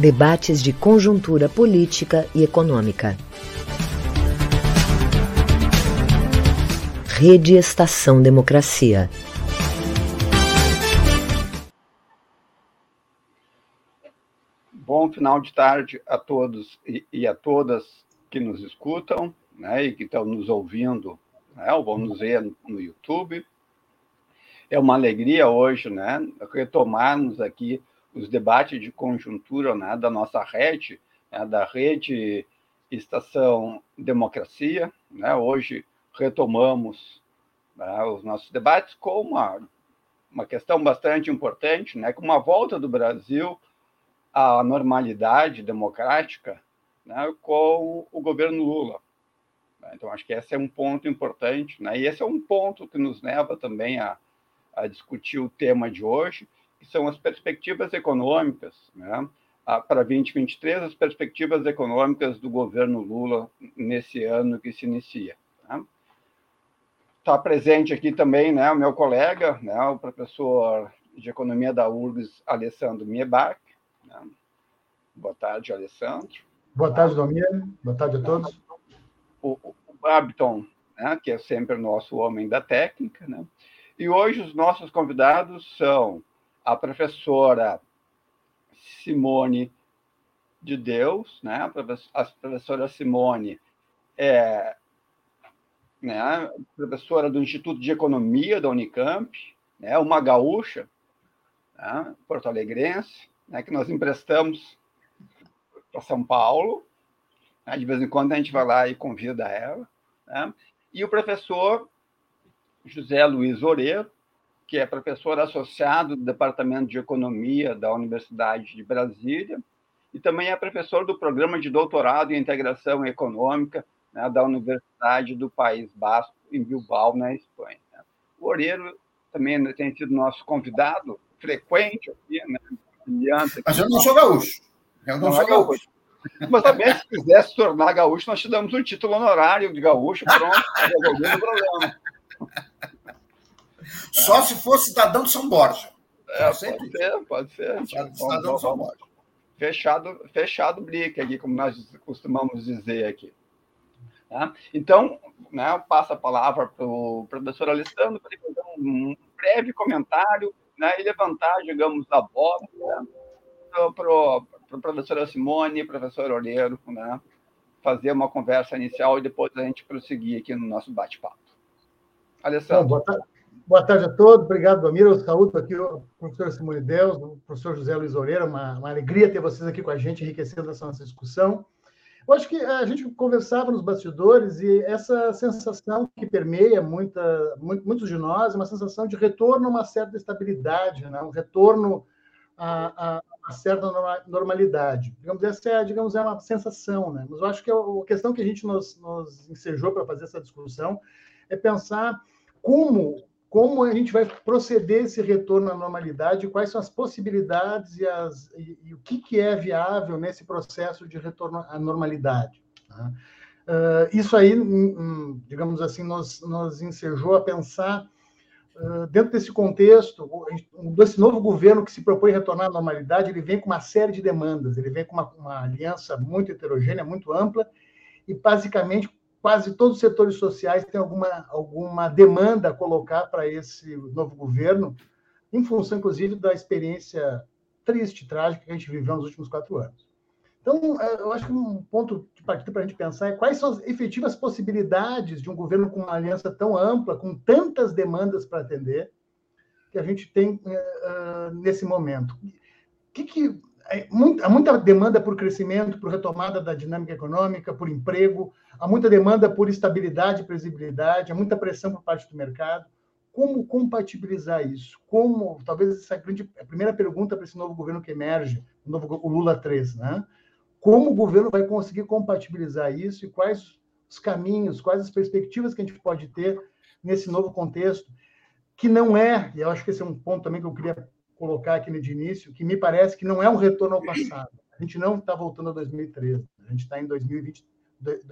Debates de conjuntura política e econômica. Rede Estação Democracia. Bom final de tarde a todos e, a todas que nos escutam né, e que estão nos ouvindo, né, ou vão nos ver no, no YouTube. É uma alegria hoje né, retomarmos aqui os debates de conjuntura né, da nossa rede, né, da rede Estação Democracia. Né, hoje retomamos né, os nossos debates com uma, uma questão bastante importante, né, com uma volta do Brasil à normalidade democrática né, com o governo Lula. Então, acho que esse é um ponto importante, né, e esse é um ponto que nos leva também a, a discutir o tema de hoje, são as perspectivas econômicas, né, para 2023, as perspectivas econômicas do governo Lula nesse ano que se inicia. Está presente aqui também né, o meu colega, né, o professor de Economia da URGS, Alessandro Miebach. Né? Boa tarde, Alessandro. Boa tarde, Domir. Boa tarde a todos. O, o Babiton, né, que é sempre o nosso homem da técnica. Né? E hoje os nossos convidados são a professora Simone de Deus, né? a professora Simone é né, professora do Instituto de Economia da Unicamp, né, uma gaúcha, né, porto-alegrense, né, que nós emprestamos para São Paulo. Né, de vez em quando a gente vai lá e convida ela. Né, e o professor José Luiz Oreiro, que é professor associado do Departamento de Economia da Universidade de Brasília, e também é professor do Programa de Doutorado em Integração Econômica né, da Universidade do País Basco, em Bilbao, na Espanha. Né. O Oreiro também tem sido nosso convidado frequente aqui, né? Mas eu não sou gaúcho. Eu não, não sou é gaúcho. gaúcho. Mas também, se quiser se tornar gaúcho, nós te damos um título honorário de gaúcho, pronto, resolvendo o problema. Só se for cidadão de São Borja. É, pode ser, pode ser. Cidadão de São Borja. Fechado, fechado o brick aqui, como nós costumamos dizer aqui. Tá? Então, né, eu passo a palavra para o professor Alessandro para ele fazer um breve comentário né, e levantar, digamos, a bola né, para a professora Simone, professor Oleiro, né, fazer uma conversa inicial e depois a gente prosseguir aqui no nosso bate-papo. Alessandro. Bom, boa, tarde. Boa, tarde. a todos. Obrigado, Domiro. Saúde aqui o professor Simone Deus, o professor José Luiz Oleiro. Uma, uma alegria ter vocês aqui com a gente, enriquecendo essa nossa discussão. Eu acho que a gente conversava nos bastidores e essa sensação que permeia muita, muitos de nós é uma sensação de retorno a uma certa estabilidade, né? um retorno a, a, uma certa normalidade. Digamos, essa é, digamos, é uma sensação, né? mas eu acho que a questão que a gente nos, nos ensejou para fazer essa discussão é pensar como como a gente vai proceder esse retorno à normalidade, quais são as possibilidades e, as, e, e o que, que é viável nesse processo de retorno à normalidade. Uh, isso aí, digamos assim, nos, nos ensejou a pensar, uh, dentro desse contexto, desse novo governo que se propõe retornar à normalidade, ele vem com uma série de demandas, ele vem com uma, uma aliança muito heterogênea, muito ampla, e basicamente quase todos os setores sociais têm alguma, alguma demanda a colocar para esse novo governo, em função, inclusive, da experiência triste, trágica que a gente viveu nos últimos quatro anos. Então, é, eu acho que um ponto de partida para a gente pensar é quais são as efetivas possibilidades de um governo com uma aliança tão ampla, com tantas demandas para atender, que a gente tem uh, nesse momento. O que, que há muita demanda por crescimento, por retomada da dinâmica econômica, por emprego, há muita demanda por estabilidade e previsibilidade, há muita pressão por parte do mercado. Como compatibilizar isso? Como, talvez essa é grande, a primeira pergunta para esse novo governo que emerge, o novo o Lula 3, né? Como o governo vai conseguir compatibilizar isso e quais os caminhos, quais as perspectivas que a gente pode ter nesse novo contexto, que não é, e eu acho que esse é um ponto também que eu queria colocar aqui de início, que me parece que não é um retorno ao passado. A gente não está voltando a 2013, a gente está em 2020,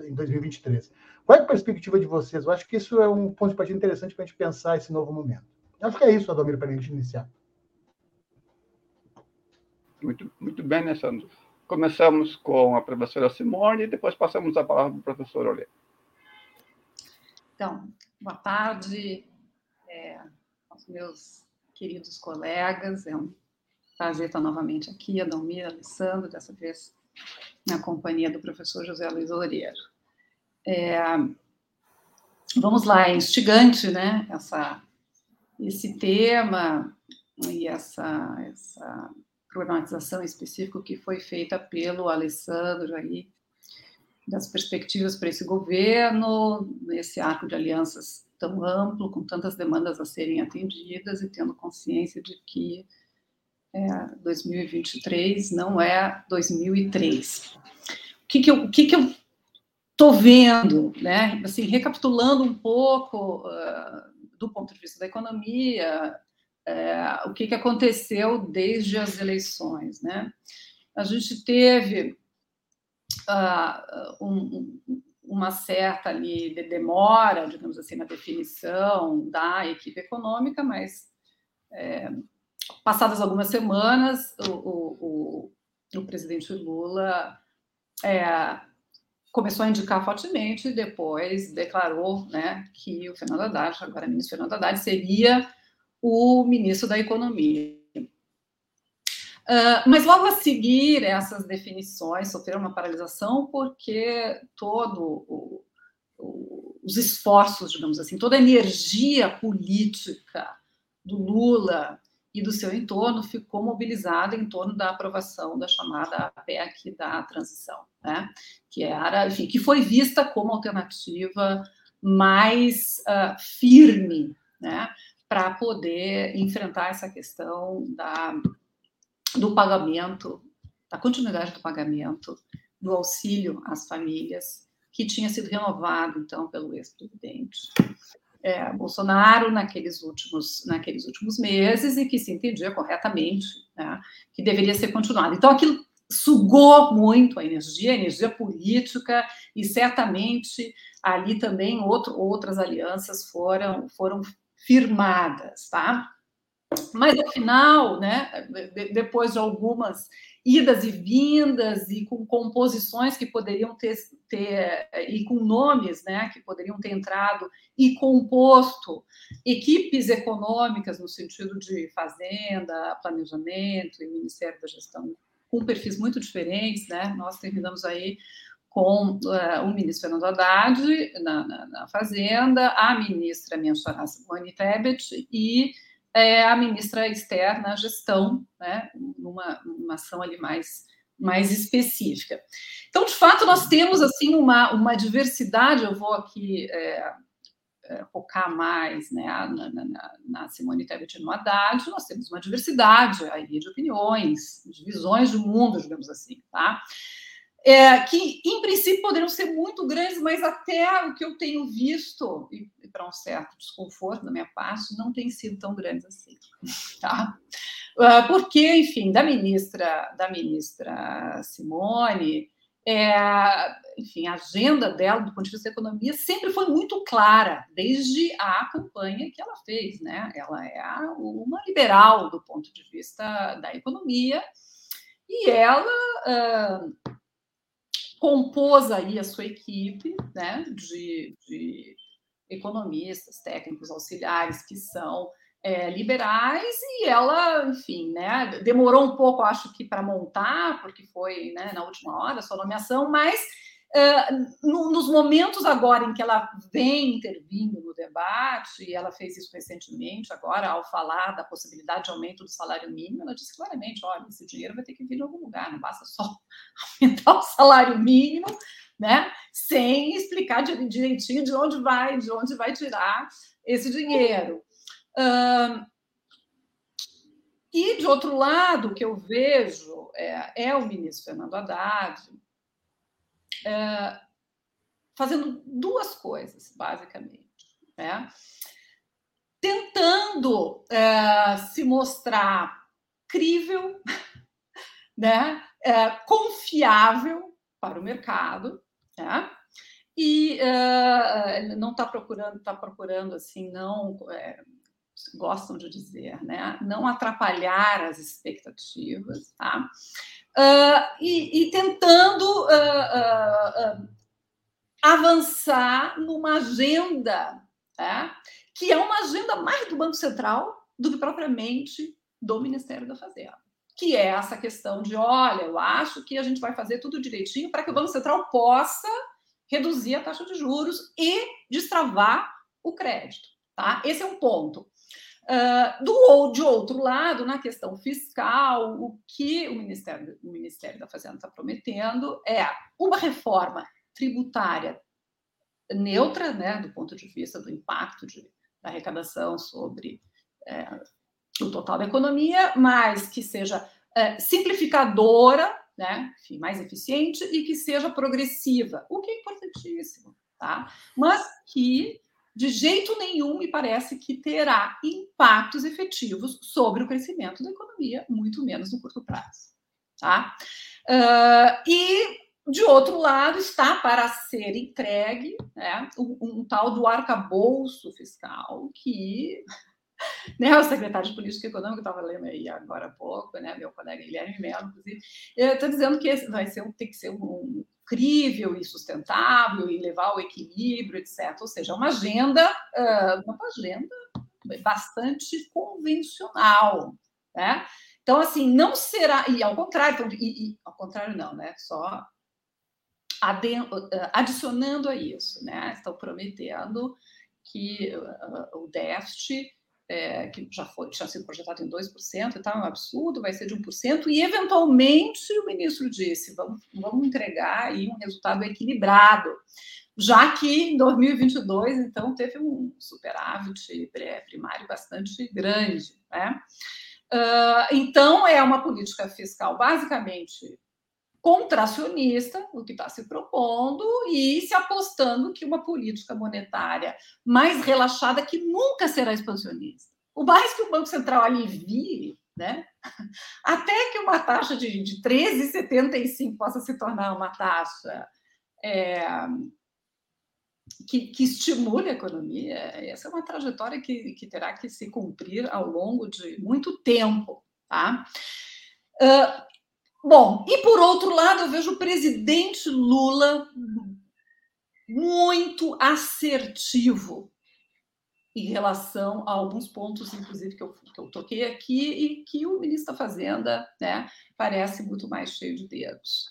em 2023. Qual é a perspectiva de vocês? Eu acho que isso é um ponto de partida interessante para a gente pensar esse novo momento. Eu acho que é isso, Adomir, para a gente iniciar. Muito, muito bem, né, Sandro? começamos com a professora Simone e depois passamos a palavra para o professor Olê. Então, boa tarde é, aos meus queridos colegas. É um prazer estar novamente aqui, a Dalmira, Alessandro, dessa vez na companhia do professor José Luiz Loureiro. É, vamos lá, é instigante, né, essa, esse tema e essa, essa problematização específica que foi feita pelo Alessandro aí, das perspectivas para esse governo, nesse arco de alianças tão amplo, com tantas demandas a serem atendidas e tendo consciência de que é, 2023 não é 2003. O que, que eu, o que, que eu tô vendo, né? Assim, recapitulando um pouco uh, do ponto de vista da economia, uh, o que, que aconteceu desde as eleições, né? A gente teve uh, um, uma certa ali de demora, digamos assim, na definição da equipe econômica, mas é, passadas algumas semanas, o, o, o, o presidente Lula é, começou a indicar fortemente e depois declarou né, que o Fernando Haddad, agora ministro Fernando Haddad, seria o ministro da Economia. Uh, mas logo a seguir, essas definições sofreram uma paralisação porque todo o, o, os esforços, digamos assim, toda a energia política do Lula e do seu entorno ficou mobilizada em torno da aprovação da chamada PEC da transição, né? que era, enfim, que foi vista como alternativa mais uh, firme, né? para poder enfrentar essa questão da do pagamento, da continuidade do pagamento do auxílio às famílias, que tinha sido renovado, então, pelo ex-presidente é, Bolsonaro naqueles últimos, naqueles últimos meses e que se entendia corretamente né, que deveria ser continuado. Então, aquilo sugou muito a energia, a energia política, e certamente ali também outro, outras alianças foram, foram firmadas, tá? Mas, afinal, né, depois de algumas idas e vindas e com composições que poderiam ter, ter e com nomes né, que poderiam ter entrado e composto equipes econômicas no sentido de fazenda, planejamento e Ministério da Gestão com perfis muito diferentes, né? Nós terminamos aí com uh, o ministro Fernando Haddad na, na, na Fazenda, a ministra minha Simone Tebet e é, a ministra externa, a gestão, né, numa, numa ação ali mais, mais específica. Então, de fato, nós temos assim uma, uma diversidade, eu vou aqui é, é, focar mais né, na, na, na Simone Tebet no Haddad, nós temos uma diversidade aí de opiniões, de visões do mundo, digamos assim, tá? É, que em princípio poderiam ser muito grandes, mas até o que eu tenho visto, e, para um certo desconforto da minha parte, não tem sido tão grandes assim. Tá? Uh, porque, enfim, da ministra, da ministra Simone, é, enfim, a agenda dela, do ponto de vista da economia, sempre foi muito clara, desde a campanha que ela fez. Né? Ela é uma liberal do ponto de vista da economia, e ela. Uh, compôs aí a sua equipe né, de, de economistas, técnicos, auxiliares que são é, liberais e ela, enfim, né, demorou um pouco, acho que, para montar, porque foi né, na última hora a sua nomeação, mas no, nos momentos agora em que ela vem intervindo no debate, e ela fez isso recentemente, agora, ao falar da possibilidade de aumento do salário mínimo, ela disse claramente: olha, esse dinheiro vai ter que vir de algum lugar, não basta só aumentar o salário mínimo, né? Sem explicar direitinho de onde vai, de onde vai tirar esse dinheiro. e, de outro lado, o que eu vejo é, é o ministro Fernando Haddad é, fazendo duas coisas, basicamente. Né? Tentando é, se mostrar crível, né? É, confiável para o mercado, né? e não está procurando, está procurando assim, não é, gostam de dizer, né? Não atrapalhar as expectativas, tá? Uh, e, e, tentando uh, avançar numa agenda né, que é uma agenda mais do Banco Central do que propriamente do Ministério da Fazenda que é essa questão de, olha, eu acho que a gente vai fazer tudo direitinho para que o Banco Central possa reduzir a taxa de juros e destravar o crédito. Tá? Esse é um ponto. Uh, do de outro lado, na questão fiscal, o que o Ministério, o Ministério da Fazenda está prometendo é uma reforma tributária neutra, né, do ponto de vista do impacto de, da arrecadação sobre é, o total da economia, mas que seja é, simplificadora, né, enfim, mais eficiente e que seja progressiva, o que é importantíssimo, tá? Mas que de jeito nenhum me parece que terá impactos efetivos sobre o crescimento da economia, muito menos no curto prazo, tá? Uh, e de outro lado, está para ser entregue né, um, um, tal do arcabouço fiscal que né, o secretário de Política Econômica estava lendo aí agora há pouco, né, meu colega Guilherme Melo, inclusive, está dizendo que vai ser tem que ser um incrível e sustentável e levar ao equilíbrio, etc. Ou seja, uma agenda, uma agenda bastante convencional, né? Então, assim, não será e ao contrário, então, e, e, ao contrário não, né? Só adicionando a isso, né? Estão prometendo que o déficit é, que já foi, tinha sido projetado em 2% e tal, é um absurdo, vai ser de 1%, e eventualmente o ministro disse, vamos, vamos entregar aí um resultado equilibrado, já que em 2022, então, teve um superávit primário bastante grande, né? Uh, então, é uma política fiscal basicamente contracionista, o que está se propondo, e se apostando que uma política monetária mais relaxada, que nunca será expansionista. O mais que o Banco Central alivie, né? até que uma taxa de, de 13,75 possa se tornar uma taxa é, que, que, estimule a economia, essa é uma trajetória que, que terá que se cumprir ao longo de muito tempo. Tá? Uh, Bom, e por outro lado, eu vejo o presidente Lula muito assertivo em relação a alguns pontos, inclusive, que eu, que eu toquei aqui, e que o ministro da Fazenda né, parece muito mais cheio de dedos.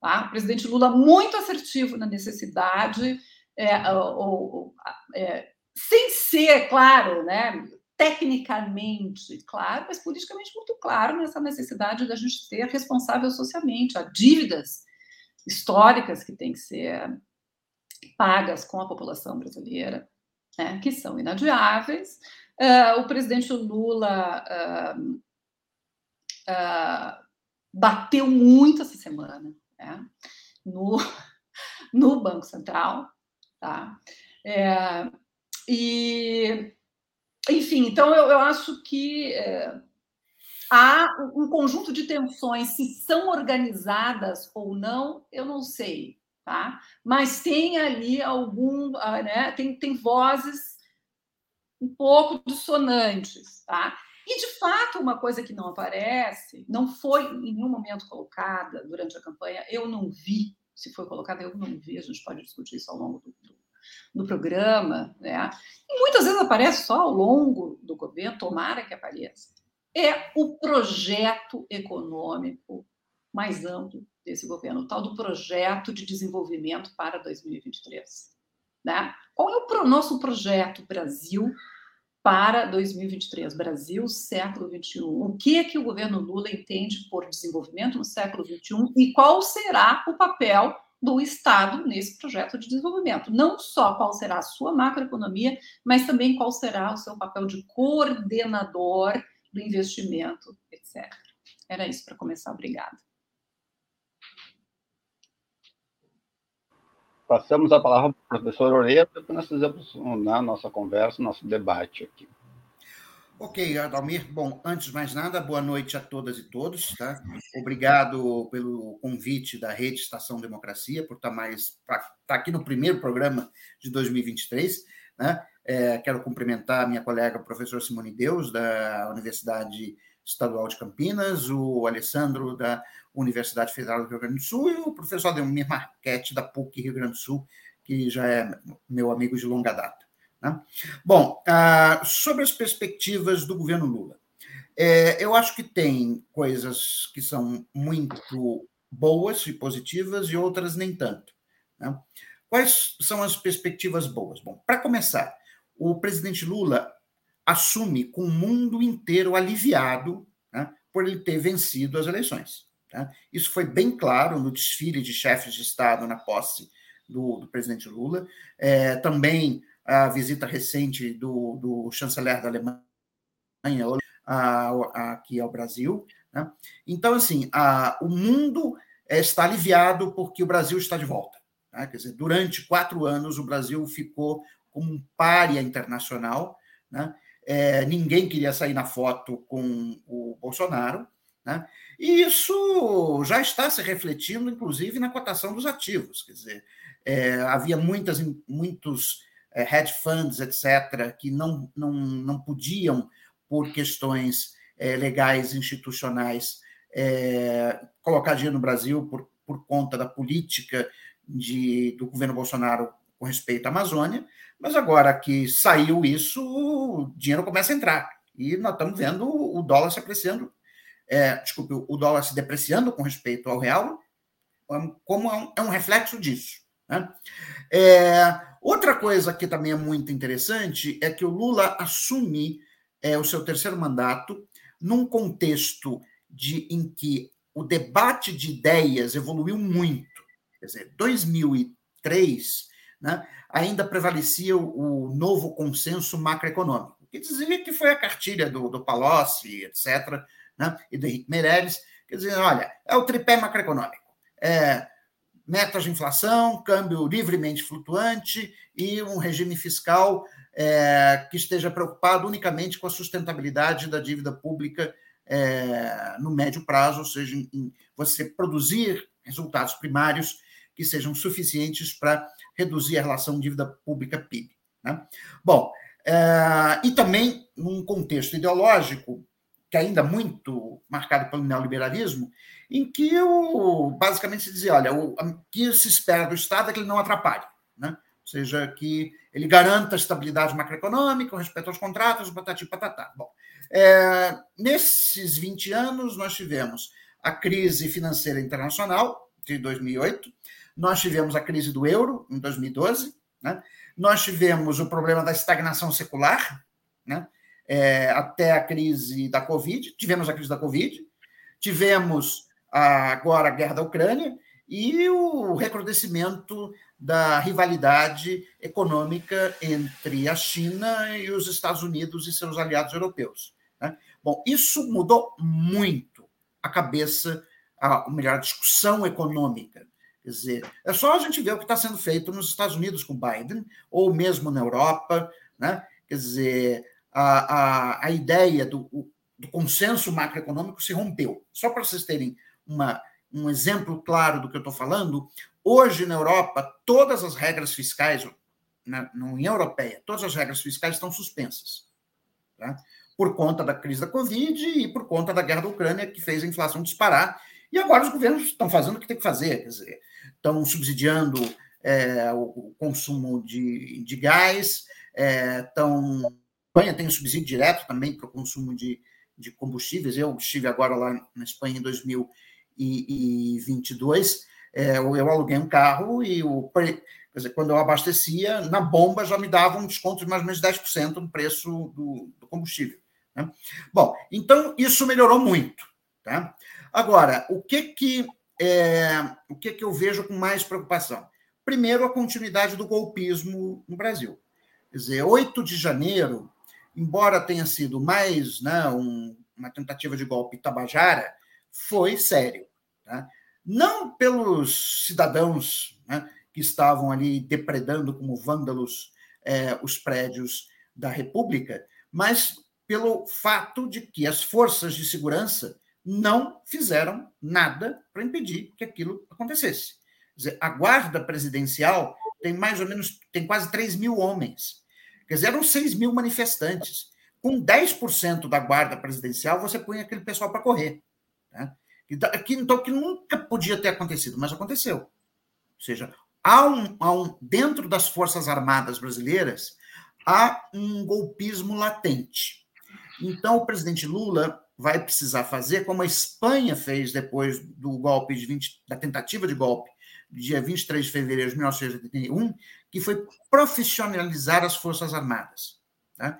Tá? O presidente Lula muito assertivo na necessidade, é, ou, ou, é, sem ser, claro, né, tecnicamente claro, mas politicamente muito claro nessa necessidade da gente ser responsável socialmente. Há dívidas históricas que têm que ser pagas com a população brasileira, né, que são inadiáveis. Uh, o presidente Lula uh, uh, bateu muito essa semana né, no, no Banco Central. Tá? É, e enfim, então eu, eu acho que é, há um conjunto de tensões, se são organizadas ou não, eu não sei, tá? Mas tem ali algum, ah, né? Tem, tem vozes um pouco dissonantes, tá? E de fato, uma coisa que não aparece, não foi em nenhum momento colocada durante a campanha, eu não vi. Se foi colocada, eu não vi. A gente pode discutir isso ao longo do, do no programa, né? E muitas vezes aparece só ao longo do governo, tomara que apareça. É o projeto econômico mais amplo desse governo, o tal do projeto de desenvolvimento para 2023. Né? Qual é o pro, nosso projeto Brasil para 2023? Brasil, século XXI. O que é que o governo Lula entende por desenvolvimento no século XXI e qual será o papel do Estado nesse projeto de desenvolvimento. Não só qual será a sua macroeconomia, mas também qual será o seu papel de coordenador do investimento, etc. Era isso para começar. Obrigada. Passamos a palavra para o professor Oreia, para nós fizemos na nossa conversa, nosso debate aqui. Ok, Adalmir. Bom, antes de mais nada, boa noite a todas e todos. Tá? Obrigado pelo convite da Rede Estação Democracia, por estar mais estar tá aqui no primeiro programa de 2023. Né? É, quero cumprimentar a minha colega, professor Simone Deus, da Universidade Estadual de Campinas, o Alessandro da Universidade Federal do Rio Grande do Sul e o professor Ademir Marquete da PUC Rio Grande do Sul, que já é meu amigo de longa data. Né? Bom, ah, sobre as perspectivas do governo Lula. É, eu acho que tem coisas que são muito boas e positivas e outras nem tanto. Né? Quais são as perspectivas boas? Bom, para começar, o presidente Lula assume com o mundo inteiro aliviado né, por ele ter vencido as eleições. Né? Isso foi bem claro no desfile de chefes de Estado na posse do, do presidente Lula. É, também a visita recente do, do chanceler da Alemanha aqui ao Brasil. Né? Então, assim, a, o mundo está aliviado porque o Brasil está de volta. Né? Quer dizer, durante quatro anos, o Brasil ficou como um pária internacional. Né? É, ninguém queria sair na foto com o Bolsonaro. Né? E isso já está se refletindo, inclusive, na cotação dos ativos. Quer dizer, é, havia muitas, muitos é, hedge funds, etc., que não, não, não podiam, por questões é, legais institucionais, é, colocar dinheiro no Brasil por, por conta da política de, do governo Bolsonaro com respeito à Amazônia, mas agora que saiu isso, o dinheiro começa a entrar. E nós estamos vendo o dólar se apreciando, é, desculpe, o dólar se depreciando com respeito ao real, como é um, é um reflexo disso. Né? É, outra coisa que também é muito interessante é que o Lula assume é, o seu terceiro mandato num contexto de, em que o debate de ideias evoluiu muito. Quer dizer, 2003 né, ainda prevalecia o, o, novo consenso macroeconômico, que dizia que foi a cartilha do, do Palocci, etc., né, e do Henrique Meirelles, que dizia, olha, é o tripé macroeconômico. É, metas de inflação, câmbio livremente flutuante e um regime fiscal é, que esteja preocupado unicamente com a sustentabilidade da dívida pública é, no médio prazo, ou seja, em, em você produzir resultados primários que sejam suficientes para reduzir a relação dívida pública-PIB. Né? Bom, é, e também num contexto ideológico que ainda muito marcado pelo neoliberalismo, em que o, basicamente se dizia, olha, o que se espera do Estado é que ele não atrapalhe, né? ou seja, que ele garanta a estabilidade macroeconômica, o respeito aos contratos, patati patatá. Bom, é, nesses 20 anos, nós tivemos a crise financeira internacional, de 2008, nós tivemos a crise do euro, em 2012, né? nós tivemos o problema da estagnação secular, né? É, até a crise da Covid, tivemos a crise da Covid, tivemos a, agora a guerra da Ucrânia e o recrudescimento da rivalidade econômica entre a China e os Estados Unidos e seus aliados europeus. Né? Bom, isso mudou muito a cabeça, a, melhor, a discussão econômica. Quer dizer, é só a gente ver o que está sendo feito nos Estados Unidos com Biden, ou mesmo na Europa. Né? Quer dizer, a, a, a ideia do, do consenso macroeconômico se rompeu. Só para vocês terem uma, um exemplo claro do que eu estou falando, hoje na Europa, todas as regras fiscais, na, na União Europeia, todas as regras fiscais estão suspensas. Tá? por conta da crise da Covid e por conta da guerra da Ucrânia, que fez a inflação disparar. E agora os governos estão fazendo o que tem que fazer, quer dizer, estão subsidiando é, o, consumo de, de gás, é, estão. A Espanha tem um subsídio direto também para o consumo de, de combustíveis. Eu estive agora lá na Espanha em 2022. É, eu aluguei um carro e o, dizer, quando eu abastecia, na bomba já me dava um desconto de mais ou menos 10% no preço do, do combustível. Né? Bom, então isso melhorou muito. Tá? Agora, o que que, é, o que que eu vejo com mais preocupação? Primeiro, a continuidade do golpismo no Brasil. Quer dizer, 8 de janeiro, embora tenha sido mais né, um, uma tentativa de golpe tabajara, foi sério. Tá? Não pelos cidadãos né, que estavam ali depredando como vândalos é, os prédios da República, mas pelo fato de que as forças de segurança não fizeram nada para impedir que aquilo acontecesse. Dizer, a guarda presidencial tem mais ou menos, tem quase 3 mil homens. Quer dizer, eram 6 mil manifestantes. com 10% da guarda presidencial, você põe aquele pessoal para correr. Né? Que, então, que nunca podia ter acontecido, mas aconteceu. Ou seja, há um, há um, dentro das Forças Armadas brasileiras, há um golpismo latente. Então, o presidente Lula vai precisar fazer como a Espanha fez depois do golpe de 20, da tentativa de golpe, dia 23 de fevereiro de 1981, que foi profissionalizar as Forças Armadas. Tá?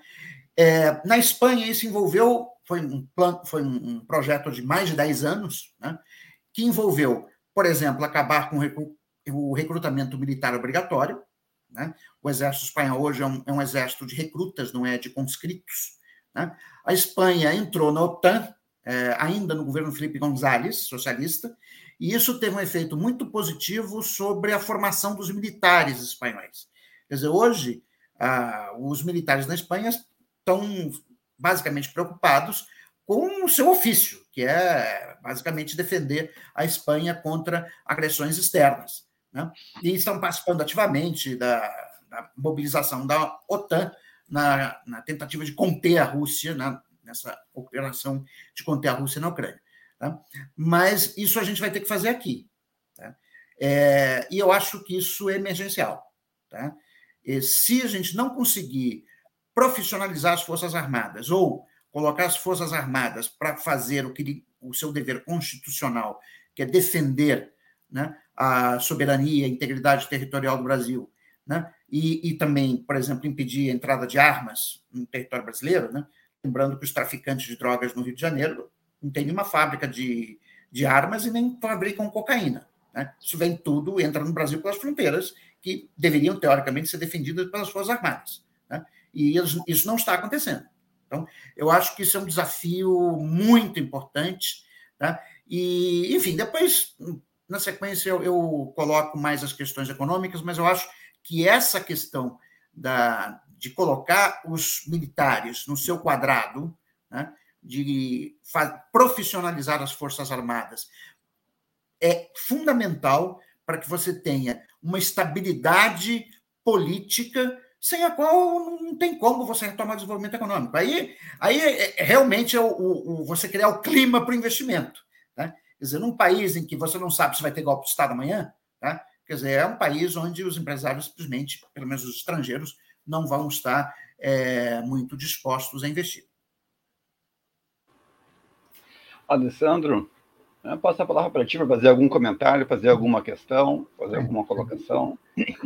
É, na Espanha, isso envolveu, foi um, foi um projeto de mais de 10 anos, né, que envolveu, por exemplo, acabar com o recrutamento militar obrigatório. Né? O exército espanhol hoje é um, é um, exército de recrutas, não é de conscritos. Né? A Espanha entrou na OTAN, é, ainda no governo Felipe González, socialista, e isso teve um efeito muito positivo sobre a formação dos militares espanhóis. Quer dizer, hoje, ah, os militares na Espanha estão basicamente preocupados com o seu ofício, que é basicamente defender a Espanha contra agressões externas. Né? E estão participando ativamente da, da mobilização da OTAN na, na, tentativa de conter a Rússia, né? nessa operação de conter a Rússia na Ucrânia. Tá? Mas isso a gente vai ter que fazer aqui. Tá? É, e eu acho que isso é emergencial. Tá? E se a gente não conseguir profissionalizar as Forças Armadas ou colocar as Forças Armadas para fazer o, que, o seu dever constitucional, que é defender né, a soberania, a integridade territorial do Brasil, né, e, e, também, por exemplo, impedir a entrada de armas no território brasileiro, né, lembrando que os traficantes de drogas no Rio de Janeiro não tem nenhuma fábrica de, de armas e nem fabricam cocaína. Né? Isso vem tudo, entra no Brasil pelas fronteiras, que deveriam, teoricamente, ser defendidas pelas Forças Armadas. Né? E isso não está acontecendo. Então, eu acho que isso é um desafio muito importante. Tá? E, enfim, depois, na sequência, eu, eu, coloco mais as questões econômicas, mas eu acho que essa questão da, de colocar os militares no seu quadrado, né, de profissionalizar as Forças Armadas é fundamental para que você tenha uma estabilidade política sem a qual não tem como você retomar o desenvolvimento econômico. Aí, aí é, é, realmente é o, o, você criar o clima para o investimento. Né? Quer dizer, num país em que você não sabe se vai ter golpe de Estado amanhã, tá? quer dizer, é um país onde os empresários simplesmente, pelo menos os estrangeiros, não vão estar é, muito dispostos a investir. Alessandro, né, passo a palavra para ti para fazer algum comentário, fazer alguma questão, fazer alguma colocação.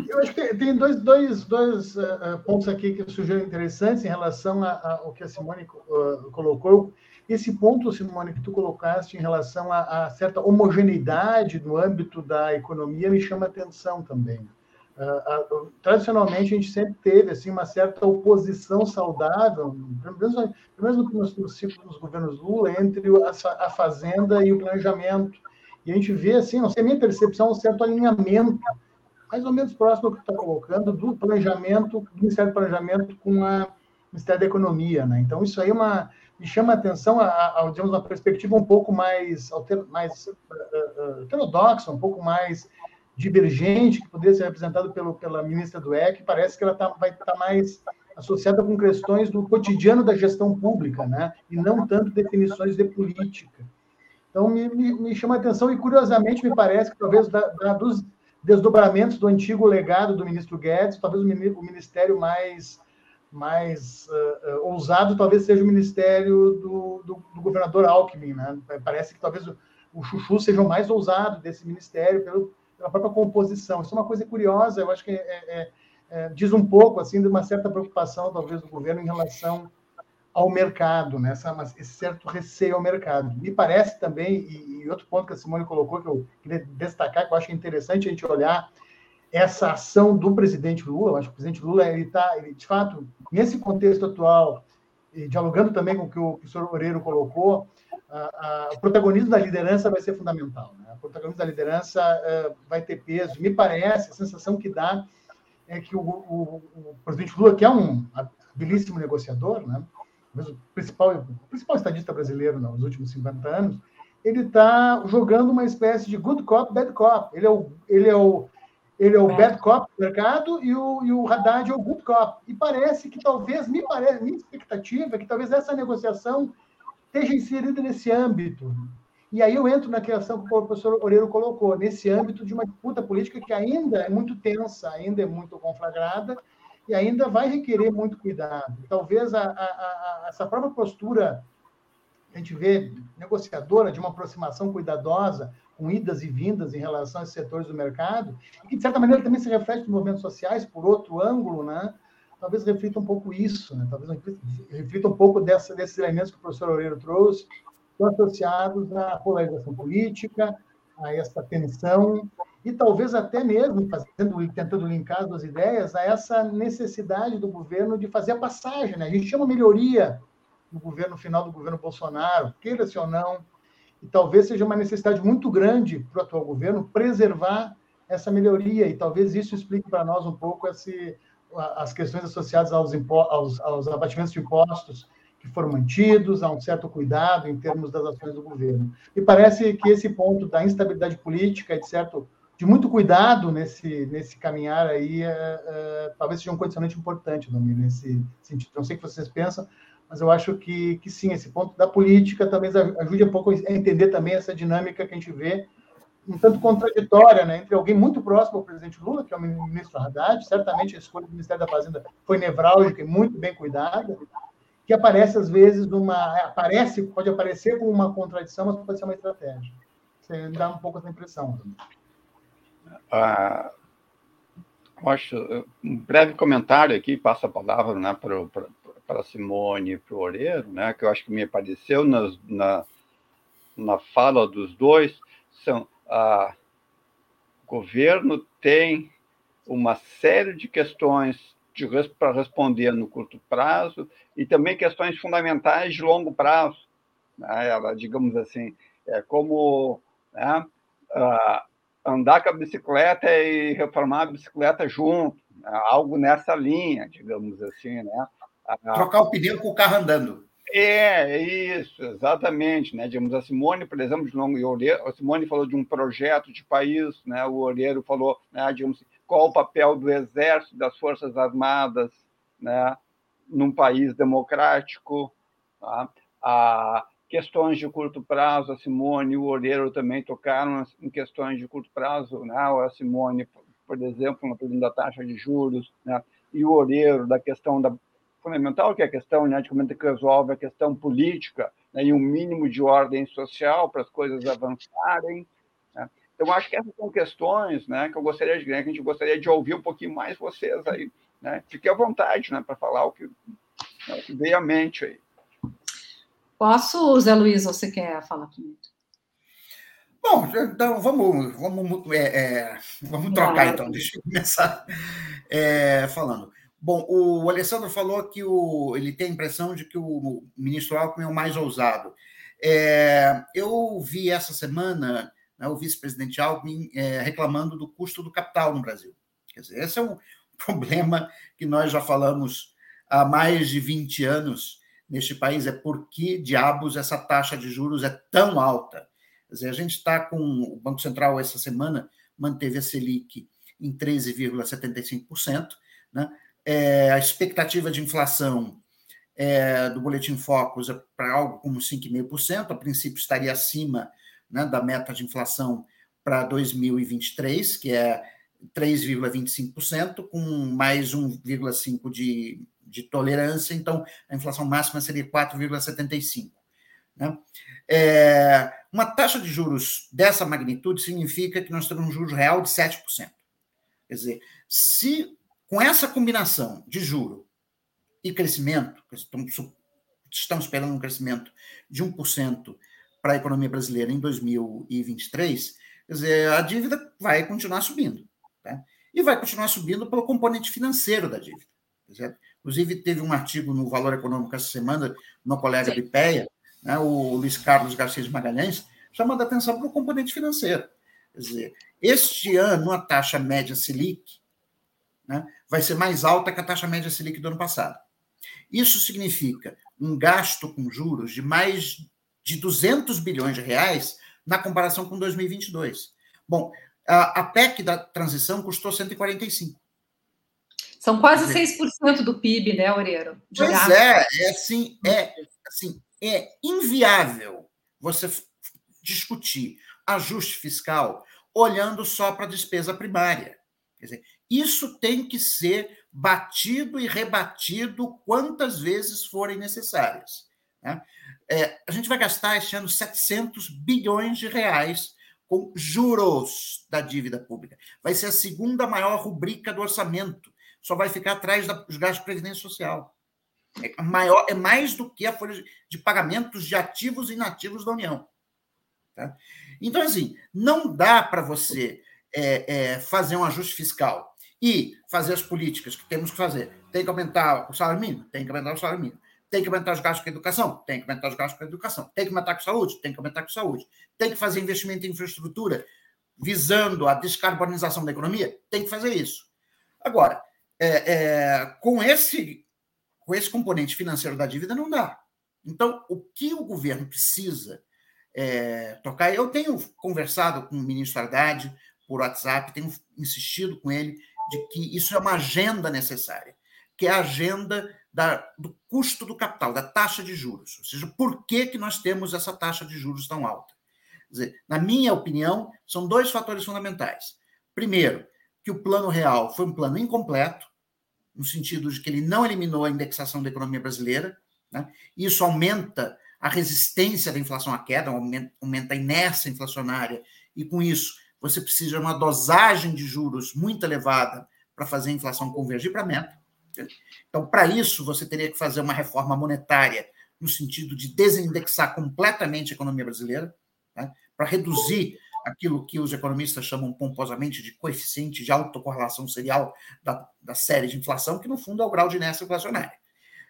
Eu acho que tem dois, dois, dois uh, pontos aqui que surgiram interessantes em relação ao que a Simone uh, colocou. Esse ponto, Simone, que tu colocaste em relação a, a certa homogeneidade no âmbito da economia me chama atenção também. Uh, uh, tradicionalmente a gente sempre teve assim uma certa oposição saudável, pelo menos, pelo menos nos, nos ciclos dos governos Lula, entre a, a, fazenda e o planejamento. E a gente vê assim, não sei a minha percepção, um certo alinhamento, mais ou menos próximo ao que está colocando, do planejamento, do Ministério do Planejamento com o Ministério da Economia. Né? Então isso aí é uma, me chama a atenção a, a, digamos, uma perspectiva um pouco mais, alter, mais uh, heterodoxa, um pouco mais divergente, que poderia ser representado pelo, pela ministra do EC, parece que ela tá, vai estar tá mais associada com questões do cotidiano da gestão pública, né? e não tanto definições de política. Então, me, me, me chama a atenção e, curiosamente, me parece que talvez da, da, dos desdobramentos do antigo legado do ministro Guedes, talvez o, ministério mais, mais uh, uh, ousado talvez seja o ministério do, do, do governador Alckmin. Né? Parece que talvez o, o Chuchu seja o mais ousado desse ministério, pelo, pela própria composição. Isso é uma coisa curiosa, eu acho que é, é, é, diz um pouco assim de uma certa preocupação, talvez, do governo em relação ao mercado, né? Essa, esse certo receio ao mercado. Me parece também, e, e, outro ponto que a Simone colocou, que eu queria destacar, que eu acho interessante a gente olhar essa ação do presidente Lula. Eu acho que o presidente Lula, ele está, de fato, nesse contexto atual, e dialogando também com o que o, senhor Oreiro colocou, o protagonismo da liderança vai ser fundamental. Né? O protagonismo da liderança uh, vai ter peso. Me parece, a sensação que dá é que o, o, o presidente Lula, que é um habilíssimo negociador, né? o principal, o principal estadista brasileiro nos últimos 50 anos, ele está jogando uma espécie de good cop, bad cop. Ele é o, ele é o, ele é o bad cop do mercado e o, e o Haddad é o good cop. E parece que talvez, me parece, minha expectativa é que talvez essa negociação esteja inserida nesse âmbito. E aí eu entro na questão que o professor Oreiro colocou, nesse âmbito de uma disputa política que ainda é muito tensa, ainda é muito conflagrada, e ainda vai requerer muito cuidado. Talvez a, a, a, essa própria postura a gente vê negociadora de uma aproximação cuidadosa, com idas e vindas em relação aos setores do mercado, que, de certa maneira, também se reflete nos movimentos sociais, por outro ângulo, né? Talvez reflita um pouco isso, né? talvez reflita um pouco dessa, desses elementos que o professor Oreiro trouxe, associados à polarização política, a essa tensão, e talvez até mesmo, fazendo, tentando linkar as duas ideias, a essa necessidade do governo de fazer a passagem. Né? A gente tinha uma melhoria no governo final do governo Bolsonaro, queira-se ou não, e talvez seja uma necessidade muito grande para o atual governo preservar essa melhoria, e talvez isso explique para nós um pouco esse, as questões associadas aos, aos, aos abatimentos de impostos que foram mantidos, há um certo cuidado em termos das ações do governo. E parece que esse ponto da instabilidade política, de certo, de muito cuidado nesse, nesse caminhar aí, é, é, talvez seja um condicionante importante, Domingos, nesse sentido. Não sei o que vocês pensam, mas eu acho que, que sim, esse ponto da política talvez ajude um pouco a entender também essa dinâmica que a gente vê um tanto contraditória né, entre alguém muito próximo ao presidente Lula, que é o ministro Haddad, certamente a escolha do Ministério da Fazenda foi nevrálgica e muito bem cuidada, que aparece às vezes numa. aparece, pode aparecer como uma contradição, mas pode ser uma estratégia. Você dá um pouco essa impressão. Ah, acho um breve comentário aqui, passa a palavra né, para, para, a Simone e para o Oreiro, né, que eu acho que me apareceu nas, na, na fala dos dois, são o governo tem uma série de questões para responder no curto prazo e também questões fundamentais de longo prazo. Né? Ela, digamos assim, é como né, andar com a bicicleta e reformar a bicicleta junto, né? algo nessa linha, digamos assim. Né? Trocar o pneu com o carro andando. É, isso, exatamente. Né? Digamos, a Simone, por exemplo, de longo, a Simone falou de um projeto de país, né? o Oreiro falou, né, digamos, qual o papel do Exército, das Forças Armadas, né? num país democrático. Tá? A questões de curto prazo, a Simone e o Oreiro também tocaram em questões de curto prazo. Né? A Simone, por exemplo, na da taxa de juros, né? e o Oreiro da questão da fundamental, que é a questão né, de como é que resolve a questão política né, e um mínimo de ordem social para as coisas avançarem. Né? Então, acho que essas são questões né, que eu gostaria de, né, que a gente gostaria de ouvir um pouquinho mais vocês aí. Né? Fique à vontade né, para falar o que, né, o que veio à mente aí. Posso, Zé Luiz, você quer falar primeiro? Bom, então vamos, vamos, é, é, vamos trocar, então. Deixa eu começar é, falando. Bom, o Alessandro falou que o, ele tem a impressão de que o ministro Alckmin é o mais ousado. É, eu vi essa semana né, o vice-presidente Alckmin é, reclamando do custo do capital no Brasil. Quer dizer, esse é um problema que nós já falamos há mais de 20 anos neste país, é por que diabos essa taxa de juros é tão alta. Quer dizer, a gente está com o Banco Central essa semana manteve a Selic em 13,75%, né? É, a expectativa de inflação é, do Boletim Focus é para algo como 5,5%, a princípio estaria acima né, da meta de inflação para 2023, que é 3,25%, com mais 1,5% de, de tolerância, então a inflação máxima seria 4,75%. Né? É, uma taxa de juros dessa magnitude significa que nós temos um juros real de 7%. Quer dizer, se com essa combinação de juro e crescimento, estamos, estamos esperando um crescimento de 1% para a economia brasileira em 2023, quer dizer, a dívida vai continuar subindo. Tá? E vai continuar subindo pelo componente financeiro da dívida. Certo? Inclusive, teve um artigo no Valor Econômico essa semana, no colega Sim. do IPEA, né, o Luiz Carlos Garcia de Magalhães, chamando a atenção para o componente financeiro. Quer dizer, este ano, a taxa média Selic né, vai ser mais alta que a taxa média Selic do ano passado. Isso significa um gasto com juros de mais de 200 bilhões de reais na comparação com 2022. Bom, a, a PEC da transição custou 145. São quase 6% do PIB, né, Oreiro? Pois gasto. é, é assim, é assim, é inviável você discutir ajuste fiscal olhando só para a despesa primária. Quer dizer, isso tem que ser batido e rebatido quantas vezes forem necessárias. Né? É, a gente vai gastar este ano 700 bilhões de reais com juros da dívida pública. Vai ser a segunda maior rubrica do orçamento. Só vai ficar atrás dos gastos de previdência social. É, maior, é mais do que a folha de pagamentos de ativos e inativos da União. Tá? Então, assim, não dá para você é, é, fazer um ajuste fiscal e fazer as políticas que temos que fazer. Tem que aumentar o salário mínimo? Tem que aumentar o salário mínimo. Tem que aumentar os gastos com a educação? Tem que aumentar os gastos com a educação. Tem que aumentar com saúde? Tem que aumentar com saúde. Tem que fazer investimento em infraestrutura visando a descarbonização da economia? Tem que fazer isso. Agora, é, é, com, esse, com esse componente financeiro da dívida, não dá. Então, o que o governo precisa é, tocar? Eu tenho conversado com o ministro Haddad por WhatsApp, tenho insistido com ele de que isso é uma agenda necessária, que é a agenda da, do custo do capital, da taxa de juros. Ou seja, por que, que nós temos essa taxa de juros tão alta? Dizer, na minha opinião, são dois fatores fundamentais. Primeiro, que o plano real foi um plano incompleto, no sentido de que ele não eliminou a indexação da economia brasileira. Né? Isso aumenta a resistência da inflação à queda, aumenta a inércia inflacionária, e com isso você precisa de uma dosagem de juros muito elevada para fazer a inflação convergir para a meta. Então, para isso, você teria que fazer uma reforma monetária no sentido de desindexar completamente a economia brasileira, né, para reduzir aquilo que os economistas chamam pomposamente de coeficiente de autocorrelação serial da, da série de inflação, que no fundo é o grau de inércia inflacionária.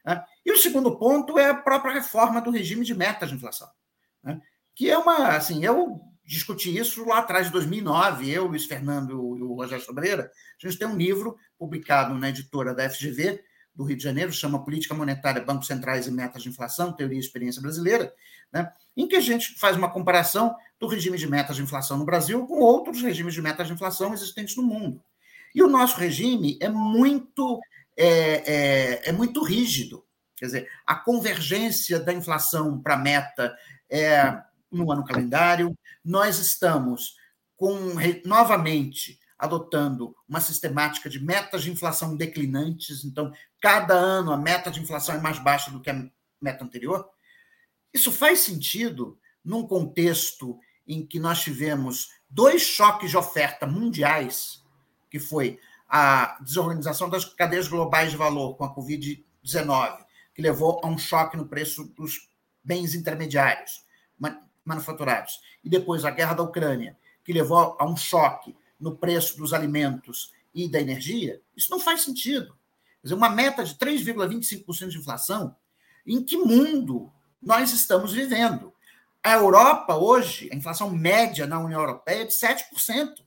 Né? E o segundo ponto é a própria reforma do regime de metas de inflação, né? que é uma, assim, eu discuti isso lá atrás, de 2009, eu, Luiz Fernando e o Rogério Sobreira, a gente tem um livro publicado na editora da FGV, do Rio de Janeiro, chama Política Monetária, Bancos Centrais e Metas de Inflação, Teoria e Experiência Brasileira, né, em que a gente faz uma comparação do regime de metas de inflação no Brasil com outros regimes de metas de inflação existentes no mundo. E o nosso regime é muito, é, é, é muito rígido. Quer dizer, a convergência da inflação para a meta é no ano calendário, nós estamos com novamente adotando uma sistemática de metas de inflação declinantes, então cada ano a meta de inflação é mais baixa do que a meta anterior. Isso faz sentido num contexto em que nós tivemos dois choques de oferta mundiais, que foi a desorganização das cadeias globais de valor com a Covid-19, que levou a um choque no preço dos bens intermediários manufaturados, e depois a guerra da Ucrânia, que levou a um choque no preço dos alimentos e da energia, isso não faz sentido. Quer dizer, uma meta de 3,25% de inflação, em que mundo nós estamos vivendo? A Europa, hoje, a inflação média na União Europeia é de 7%.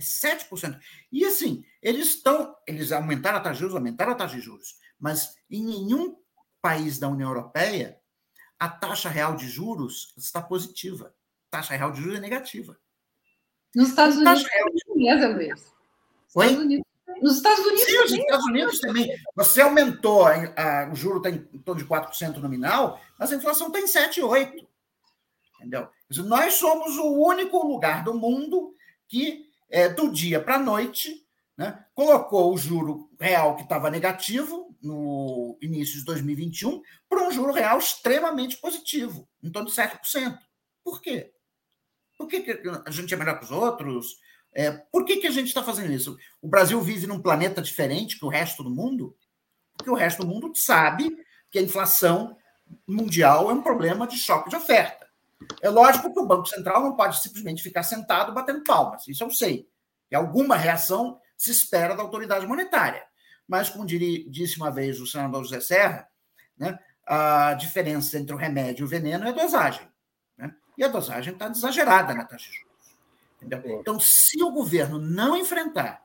7%. E assim, eles estão, eles aumentaram a taxa de juros, aumentaram a taxa de juros, mas em nenhum país da União Europeia a taxa real de juros está positiva. A taxa real de juros é negativa. Nos Estados Unidos também, de... Luiz. Oi? Estados Unidos. Nos Estados Unidos Sim, também. nos Estados Unidos também. Você aumentou, a, a, o juro está em torno de 4% nominal, mas a inflação está em 7,8%. Entendeu? Nós somos o único lugar do mundo que, é, do dia para a noite, né, colocou o juro real que estava negativo no início de 2021 para um juro real extremamente positivo, em torno de 7%. Por quê? Por que, que a gente é melhor que os outros? É, por que, que a gente está fazendo isso? O Brasil vive num planeta diferente que o resto do mundo? Porque o resto do mundo sabe que a inflação mundial é um problema de choque de oferta. É lógico que o Banco Central não pode simplesmente ficar sentado batendo palmas, isso eu sei. E alguma reação se espera da autoridade monetária. Mas, como diria, disse uma vez o senador José Serra, né, a diferença entre o remédio e o veneno é a dosagem. Né? E a dosagem está exagerada na taxa de juros. Entendeu? Então, se o governo não enfrentar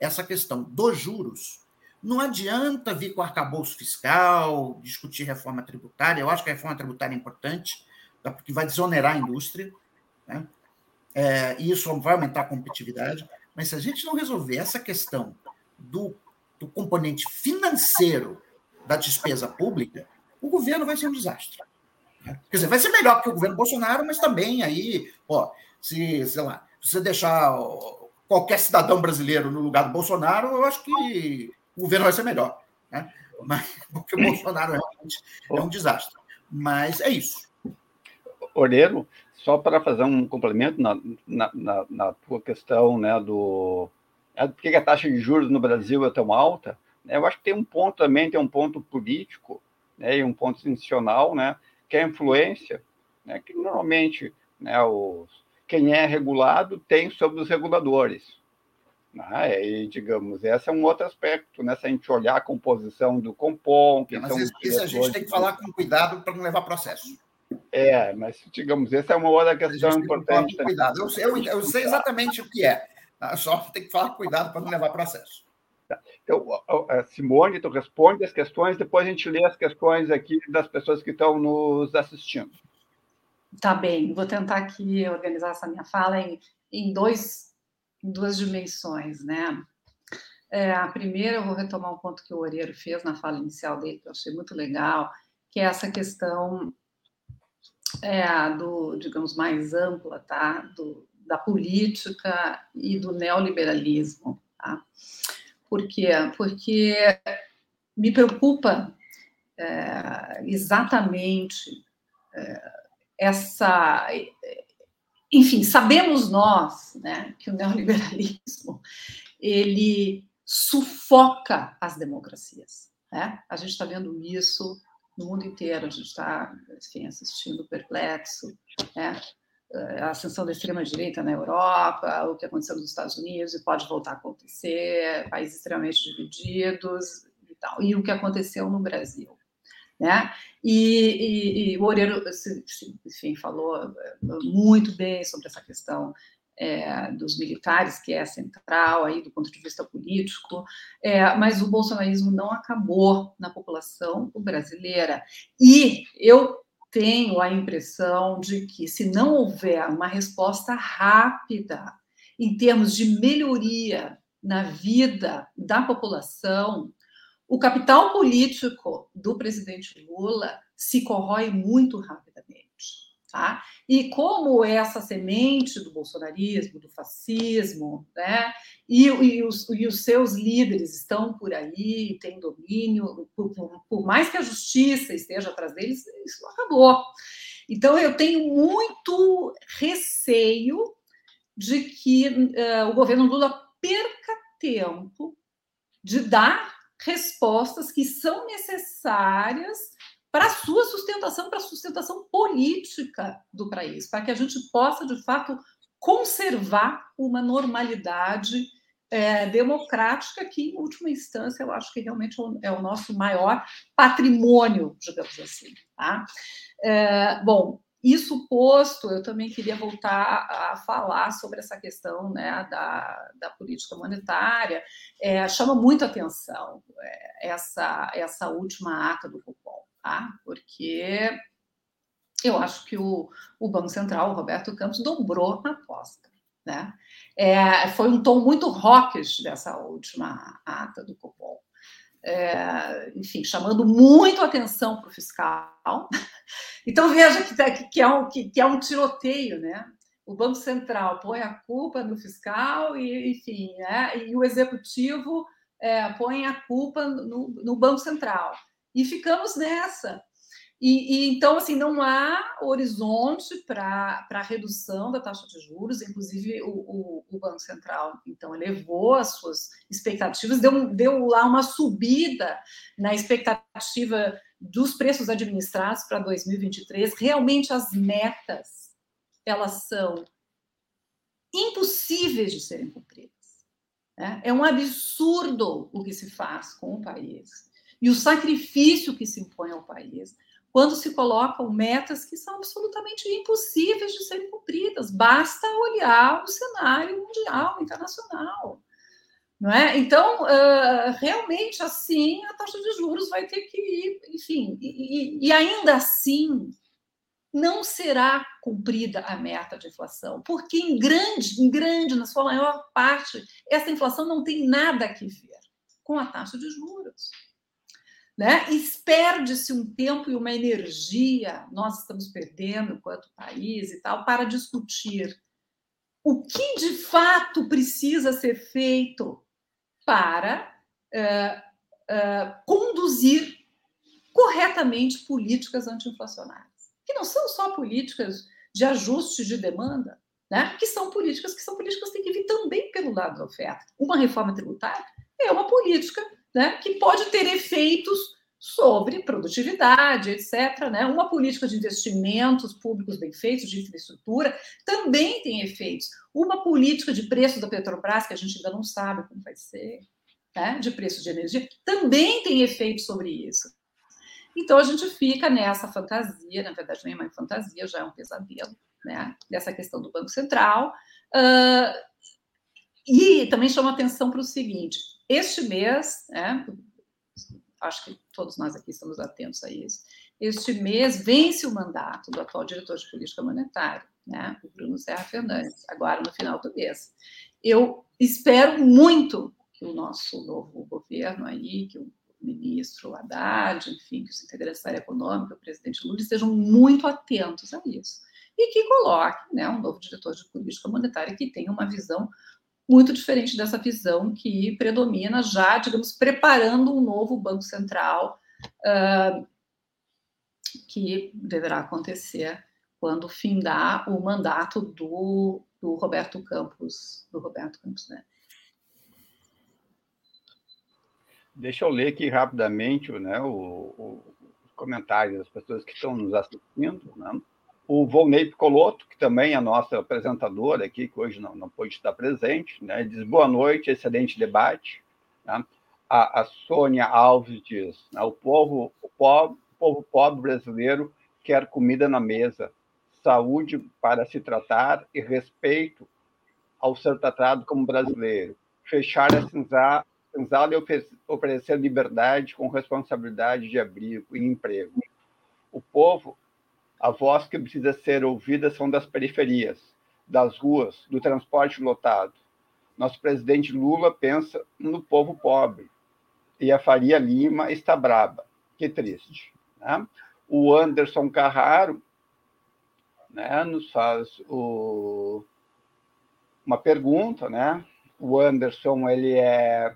essa questão dos juros, não adianta vir com arcabouço fiscal, discutir reforma tributária. Eu acho que a reforma tributária é importante, tá? porque vai desonerar a indústria, né? é, e isso vai aumentar a competitividade. Mas se a gente não resolver essa questão do do componente financeiro da despesa pública, o governo vai ser um desastre. Quer dizer, vai ser melhor que o governo Bolsonaro, mas também aí, ó, se, sei lá, você deixar qualquer cidadão brasileiro no lugar do Bolsonaro, eu acho que o governo vai ser melhor. Né? Mas, porque o Bolsonaro realmente é um desastre. Mas é isso. Orelho, só para fazer um complemento na, na, na, na tua questão né, do por que a taxa de juros no Brasil é tão alta, né, eu acho que tem um ponto também, tem um ponto político né, e um ponto institucional, né, que é a influência, né, que normalmente né, os, quem é regulado tem sobre os reguladores. Né, e, digamos, esse é um outro aspecto, né, se a gente olhar a composição do Compom... Que mas isso, isso a gente tem que falar com cuidado para não levar processo. É, mas, digamos, essa é uma outra questão importante. Cuidado. Eu, eu, eu sei exatamente o que é. Tá? Só tem que falar cuidado para não levar processo. Tá. Então, Simone, tu responde as questões, depois a gente lê as questões aqui das pessoas que estão nos assistindo. Tá bem, vou tentar aqui organizar essa minha fala em, em, dois, duas dimensões, né? É, a primeira, eu vou retomar um ponto que o Oreiro fez na fala inicial dele, que eu achei muito legal, que é essa questão é, do, digamos, mais ampla, tá? Do, da política e do neoliberalismo. Tá? Por quê? Porque me preocupa é, exatamente é, essa. Enfim, sabemos nós né, que o neoliberalismo ele sufoca as democracias. Né? A gente está vendo isso no mundo inteiro, a gente está assistindo perplexo, né? A ascensão da extrema-direita na Europa, o que aconteceu nos Estados Unidos e pode voltar a acontecer, países extremamente divididos e tal, e o que aconteceu no Brasil. Né? E, e, e o Oreiro, enfim, falou eh, muito bem sobre essa questão é, dos militares, que é central aí do ponto de vista político, é, mas o bolsonarismo não acabou na população brasileira. E eu tenho a impressão de que, se não houver uma resposta rápida em termos de melhoria na vida da população, o capital político do presidente Lula se corrói muito rapidamente. Tá? E como essa semente do bolsonarismo, do fascismo, né? e, e, os, e os seus líderes estão por aí, têm domínio, por, por, mais que a justiça esteja atrás deles, isso acabou. Então, eu tenho muito receio de que uh, o governo Lula perca tempo de dar respostas que são necessárias para a sua sustentação, para a sustentação política do país, para que a gente possa, de fato, conservar uma normalidade é, democrática que, em última instância, eu acho que realmente é o nosso maior patrimônio, digamos assim. Tá? É, bom, isso posto, eu também queria voltar a falar sobre essa questão né, da, da política monetária. É, chama muito atenção é, essa, essa última ata do cupom tá? porque eu acho que o, o Banco Central, o Roberto Campos, dobrou a aposta. Né? É, foi um tom muito hawkish dessa última ata do Copom. É, enfim, chamando muito atenção para o fiscal. Então, veja que, tá, que, é um, que, que, é um tiroteio, né? O Banco Central põe a culpa no fiscal e, enfim, né? e o executivo é, põe a culpa no, no Banco Central. E ficamos nessa. E, e, então, assim, não há horizonte para a redução da taxa de juros, inclusive o, o, o, Banco Central, então, elevou as suas expectativas, deu, deu lá uma subida na expectativa dos preços administrados para 2023. Realmente, as metas, elas são impossíveis de serem cumpridas. Né? É um absurdo o que se faz com o país e o sacrifício que se impõe ao país quando se colocam metas que são absolutamente impossíveis de serem cumpridas. Basta olhar o cenário mundial, internacional. Não é? Então, uh, realmente, assim, a taxa de juros vai ter que ir, enfim, e, e ainda assim, não será cumprida a meta de inflação, porque em grande, em grande, na sua maior parte, essa inflação não tem nada que ver com a taxa de juros. Né? Perde-se um tempo e uma energia, nós estamos perdendo enquanto país e tal, para discutir o que de fato precisa ser feito para uh, uh, conduzir corretamente políticas anti-inflacionárias, que não são só políticas de ajuste de demanda, né? que são políticas que são políticas que têm que vir também pelo lado da oferta. Uma reforma tributária é uma política né, que pode ter efeitos sobre produtividade, etc. Né? Uma política de investimentos públicos bem feitos, de infraestrutura, também tem efeitos. Uma política de preço da Petrobras, que a gente ainda não sabe como vai ser, né? de preço de energia, também tem efeitos sobre isso. Então a gente fica nessa fantasia, na verdade nem é uma fantasia, já é um pesadelo, né? Dessa questão do Banco Central. Uh, e também chama atenção para o seguinte: este mês, né, acho que todos nós aqui estamos atentos a isso, este mês vence o mandato do atual diretor de política monetária, né, o Bruno Serra Fernandes, agora no final do mês. Eu espero muito que o nosso novo governo aí, que o ministro Haddad, enfim, que os integrantes da área econômica, o presidente Lula, estejam muito atentos a isso. E que coloque né, um novo diretor de política monetária que tenha uma visão muito diferente dessa visão que predomina já, digamos, preparando um novo Banco Central uh, que deverá acontecer quando findar o mandato do, do Roberto Campos, do Roberto Campos Neto. Deixa eu ler aqui rapidamente né, o, o, os comentários das pessoas que estão nos assistindo. Né? O Volney Picoloto, que também é nosso apresentador aqui, que hoje não, não pôde estar presente, né? diz boa noite, excelente debate. Né? A, a, Sônia Alves diz: né? o, povo, o, povo, o povo pobre brasileiro quer comida na mesa, saúde para se tratar e respeito ao ser tratado como brasileiro. Fechar a cinza, e oferecer liberdade com responsabilidade de abrigo e emprego. O povo a voz que precisa ser ouvida são das periferias, das ruas, do transporte lotado. Nosso presidente Lula pensa no povo pobre. E a Faria Lima está braba. Que triste. Né? O Anderson Carraro né, nos faz o... uma pergunta. Né? O Anderson ele é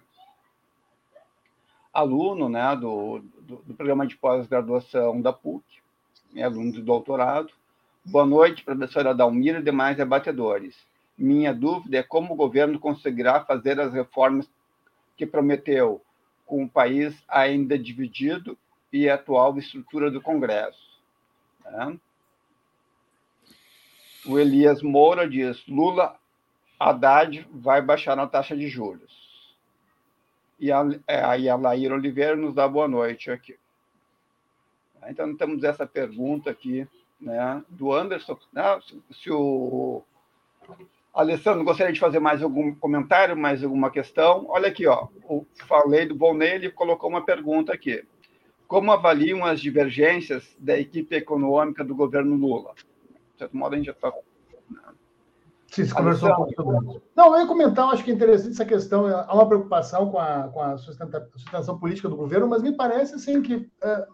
aluno né, do, do, do programa de pós-graduação da PUC aluno de doutorado. Boa noite, professora Dalmira e demais debatedores. Minha dúvida é como o governo conseguirá fazer as reformas que prometeu com o país ainda dividido e a atual estrutura do Congresso. Né? O Elias Moura diz: Lula, Haddad vai baixar a taxa de juros. E a, é, a Laíra Oliveira nos dá boa noite aqui. Então, temos essa pergunta aqui né, do Anderson. Né, se o Alessandro gostaria de fazer mais algum comentário, mais alguma questão. Olha aqui, ó, eu falei do Volney, ele colocou uma pergunta aqui. Como avaliam as divergências da equipe econômica do governo Lula? De certo modo, a gente já está Sim, se conversou um pouco. Não, eu ia comentar, acho que é interessante essa questão. Há uma preocupação com a, com a sustentação política do governo, mas me parece assim, que é,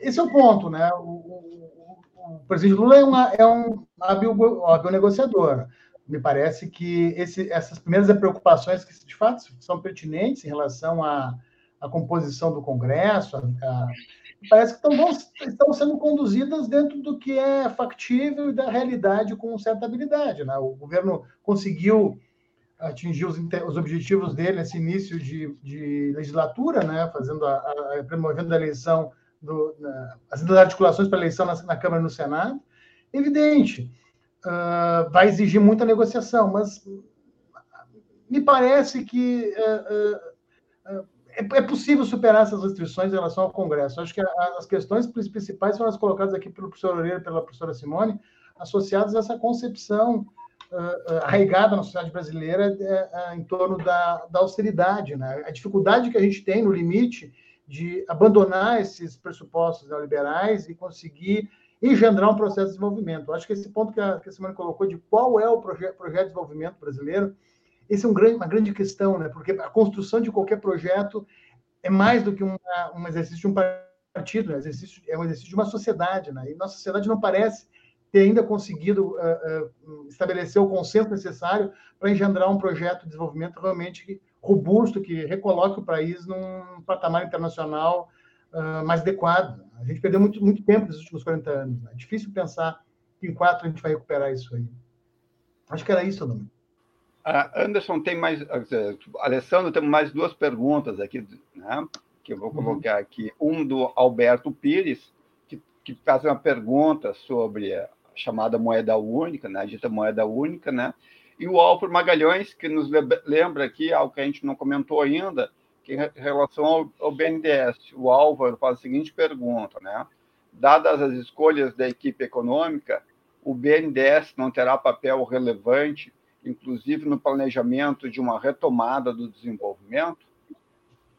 esse é o ponto, né? O, o, o presidente Lula é, uma, é um hábil, hábil negociador. Me parece que esse, essas primeiras preocupações que, de fato, são pertinentes em relação à, à composição do Congresso, a, a, parece que estão, estão sendo conduzidas dentro do que é factível e da realidade com certa habilidade. Né? O governo conseguiu atingir os, os objetivos dele nesse início de, de legislatura, né? fazendo a, a, promovendo a eleição do, na, as articulações para eleição na, na, Câmara e no Senado, evidente, uh, vai exigir muita negociação, mas me parece que uh, uh, é, possível superar essas restrições em relação ao Congresso. Acho que as questões principais foram as colocadas aqui pelo professor Oreiro e pela professora Simone, associadas a essa concepção arraigada na sociedade brasileira em torno da, da austeridade, né? a dificuldade que a gente tem no limite de abandonar esses pressupostos neoliberais e conseguir engendrar um processo de desenvolvimento. Acho que esse ponto que a, que a Simone colocou de qual é o proje projeto de desenvolvimento brasileiro, esse é um grande, uma grande questão, né? porque a construção de qualquer projeto é mais do que uma, um exercício de um partido, né? exercício, é um exercício de uma sociedade. Né? E nossa sociedade não parece ter ainda conseguido uh, uh, estabelecer o consenso necessário para engendrar um projeto de desenvolvimento realmente robusto, que recoloque o país num patamar internacional uh, mais adequado. A gente perdeu muito, muito tempo nos últimos 40 anos. Né? É difícil pensar que em quatro a gente vai recuperar isso aí. Acho que era isso, Domingo. Anderson, tem mais. Alessandro, temos mais duas perguntas aqui, né, que eu vou uhum. colocar aqui. Um do Alberto Pires, que, que faz uma pergunta sobre a chamada moeda única, né, a dita moeda única, né, e o Álvaro Magalhães, que nos lembra aqui algo que a gente não comentou ainda, que em relação ao, ao BNDES. O Álvaro faz a seguinte pergunta, né? Dadas as escolhas da equipe econômica, o BNDES não terá papel relevante inclusive no planejamento de uma retomada do desenvolvimento.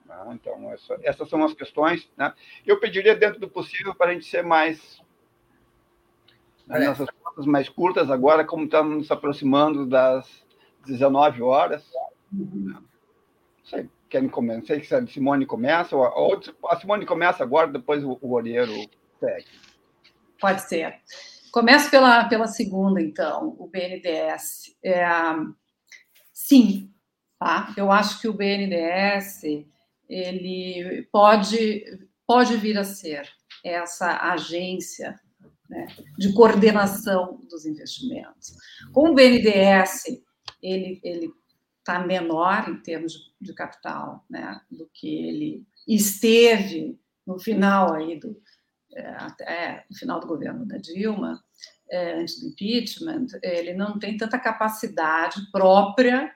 Né? Então, essa, essas são as questões. Né? Eu pediria, dentro do possível, para a gente ser mais. Nossas mais curtas agora, como estamos nos aproximando das 19 horas. Não sei, querem começar? Não sei se a Simone começa, ou, ou a Simone começa agora, depois o, o Oreiro segue. Pode ser. Começo pela, pela segunda, então, o BNDES. É, sim, tá? Eu acho que o BNDES ele pode, pode vir a ser essa agência né, de coordenação dos investimentos. Com o BNDES, ele ele está menor em termos de, de capital, né, do que ele esteve no final aí do, é, até no final do governo da Dilma, é, antes do impeachment, ele não tem tanta capacidade própria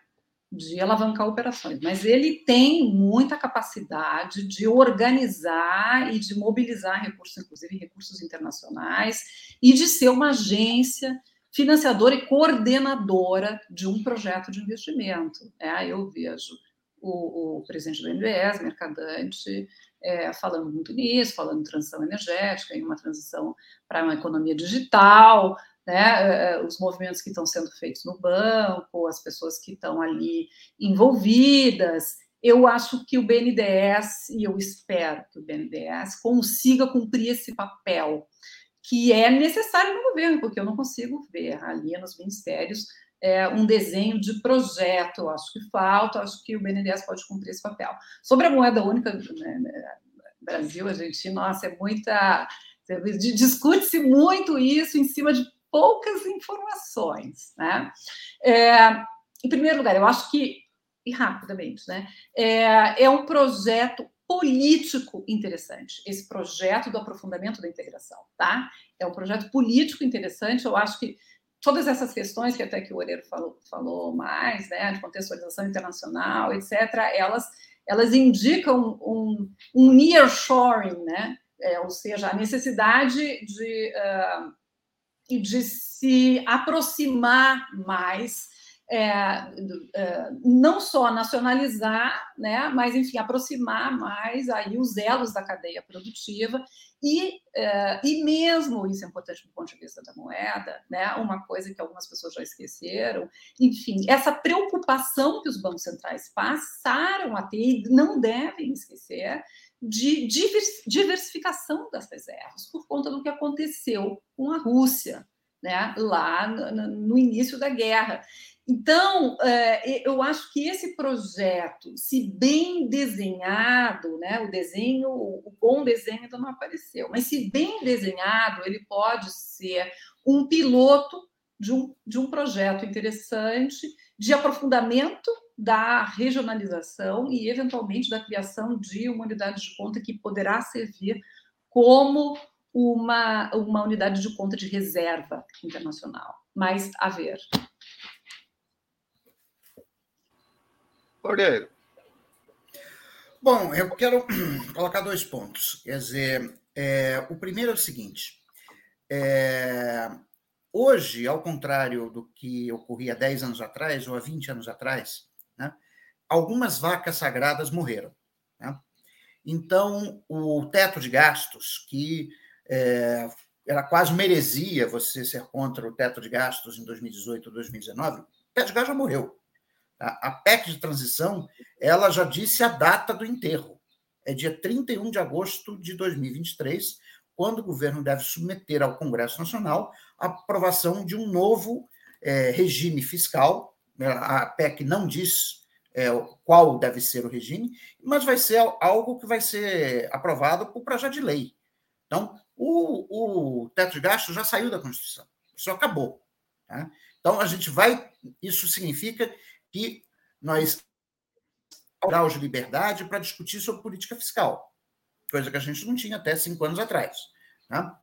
de alavancar operações, mas ele tem muita capacidade de organizar e de mobilizar recursos, inclusive recursos internacionais, e de ser uma agência financiadora e coordenadora de um projeto de investimento. É, eu vejo o, o presidente do NBS, Mercadante, é, falando muito nisso, falando em transição energética, em uma transição para uma economia digital, né, é, é, os movimentos que estão sendo feitos no banco, as pessoas que estão ali envolvidas. Eu acho que o BNDES, e eu espero que o BNDES consiga cumprir esse papel que é necessário no governo, porque eu não consigo ver ali nos ministérios é, um desenho de projeto, eu acho que falta, acho que o BNDES pode cumprir esse papel. Sobre a moeda única, né, né Brasil, Argentina, nossa, é muita. Discute-se muito isso em cima de poucas informações. Né? É, em primeiro lugar, eu acho que, e rapidamente, né, é, é um projeto político interessante, esse projeto do aprofundamento da integração, tá? É um projeto político interessante, eu acho que todas essas questões que até que o Oreiro falou, falou mais, né, de contextualização internacional, etc., elas, elas indicam um, um nearshoring, né, é, ou seja, a necessidade de, uh, de se aproximar mais é, é, não só nacionalizar, né, mas enfim aproximar mais aí os elos da cadeia produtiva e, é, e mesmo isso é importante do ponto de vista da moeda, né, uma coisa que algumas pessoas já esqueceram, enfim, essa preocupação que os bancos centrais passaram a ter e não devem esquecer de diversificação das reservas por conta do que aconteceu com a Rússia, né, lá no, no início da guerra. Então, é, eu acho que esse projeto, se bem desenhado, né, o desenho, o bom desenho ainda não apareceu, mas se bem desenhado, ele pode ser um piloto de um, de um projeto interessante de aprofundamento da regionalização e, eventualmente, da criação de uma unidade de conta que poderá servir como uma, uma unidade de conta de reserva internacional. Mas a ver. Oreiro. Bom, eu quero colocar dois pontos. Quer dizer, é, o primeiro é o seguinte: é, hoje, ao contrário do que ocorria 10 anos atrás ou há 20 anos atrás, né, algumas vacas sagradas morreram. Né? Então, o teto de gastos, que é, era quase meresia você ser contra o teto de gastos em 2018 ou 2019, o teto de gastos já morreu. A PEC de transição, ela já disse a data do enterro. É dia 31 de agosto de 2023, quando o governo deve submeter ao Congresso Nacional a aprovação de um novo é, regime fiscal. A PEC não diz é, qual deve ser o regime, mas vai ser algo que vai ser aprovado por projeto de lei. Então, o, o teto de gastos já saiu da Constituição, isso acabou. Tá? Então, a gente vai. Isso significa que nós grau de liberdade para discutir sobre política fiscal, coisa que a gente não tinha até cinco anos atrás. Tá?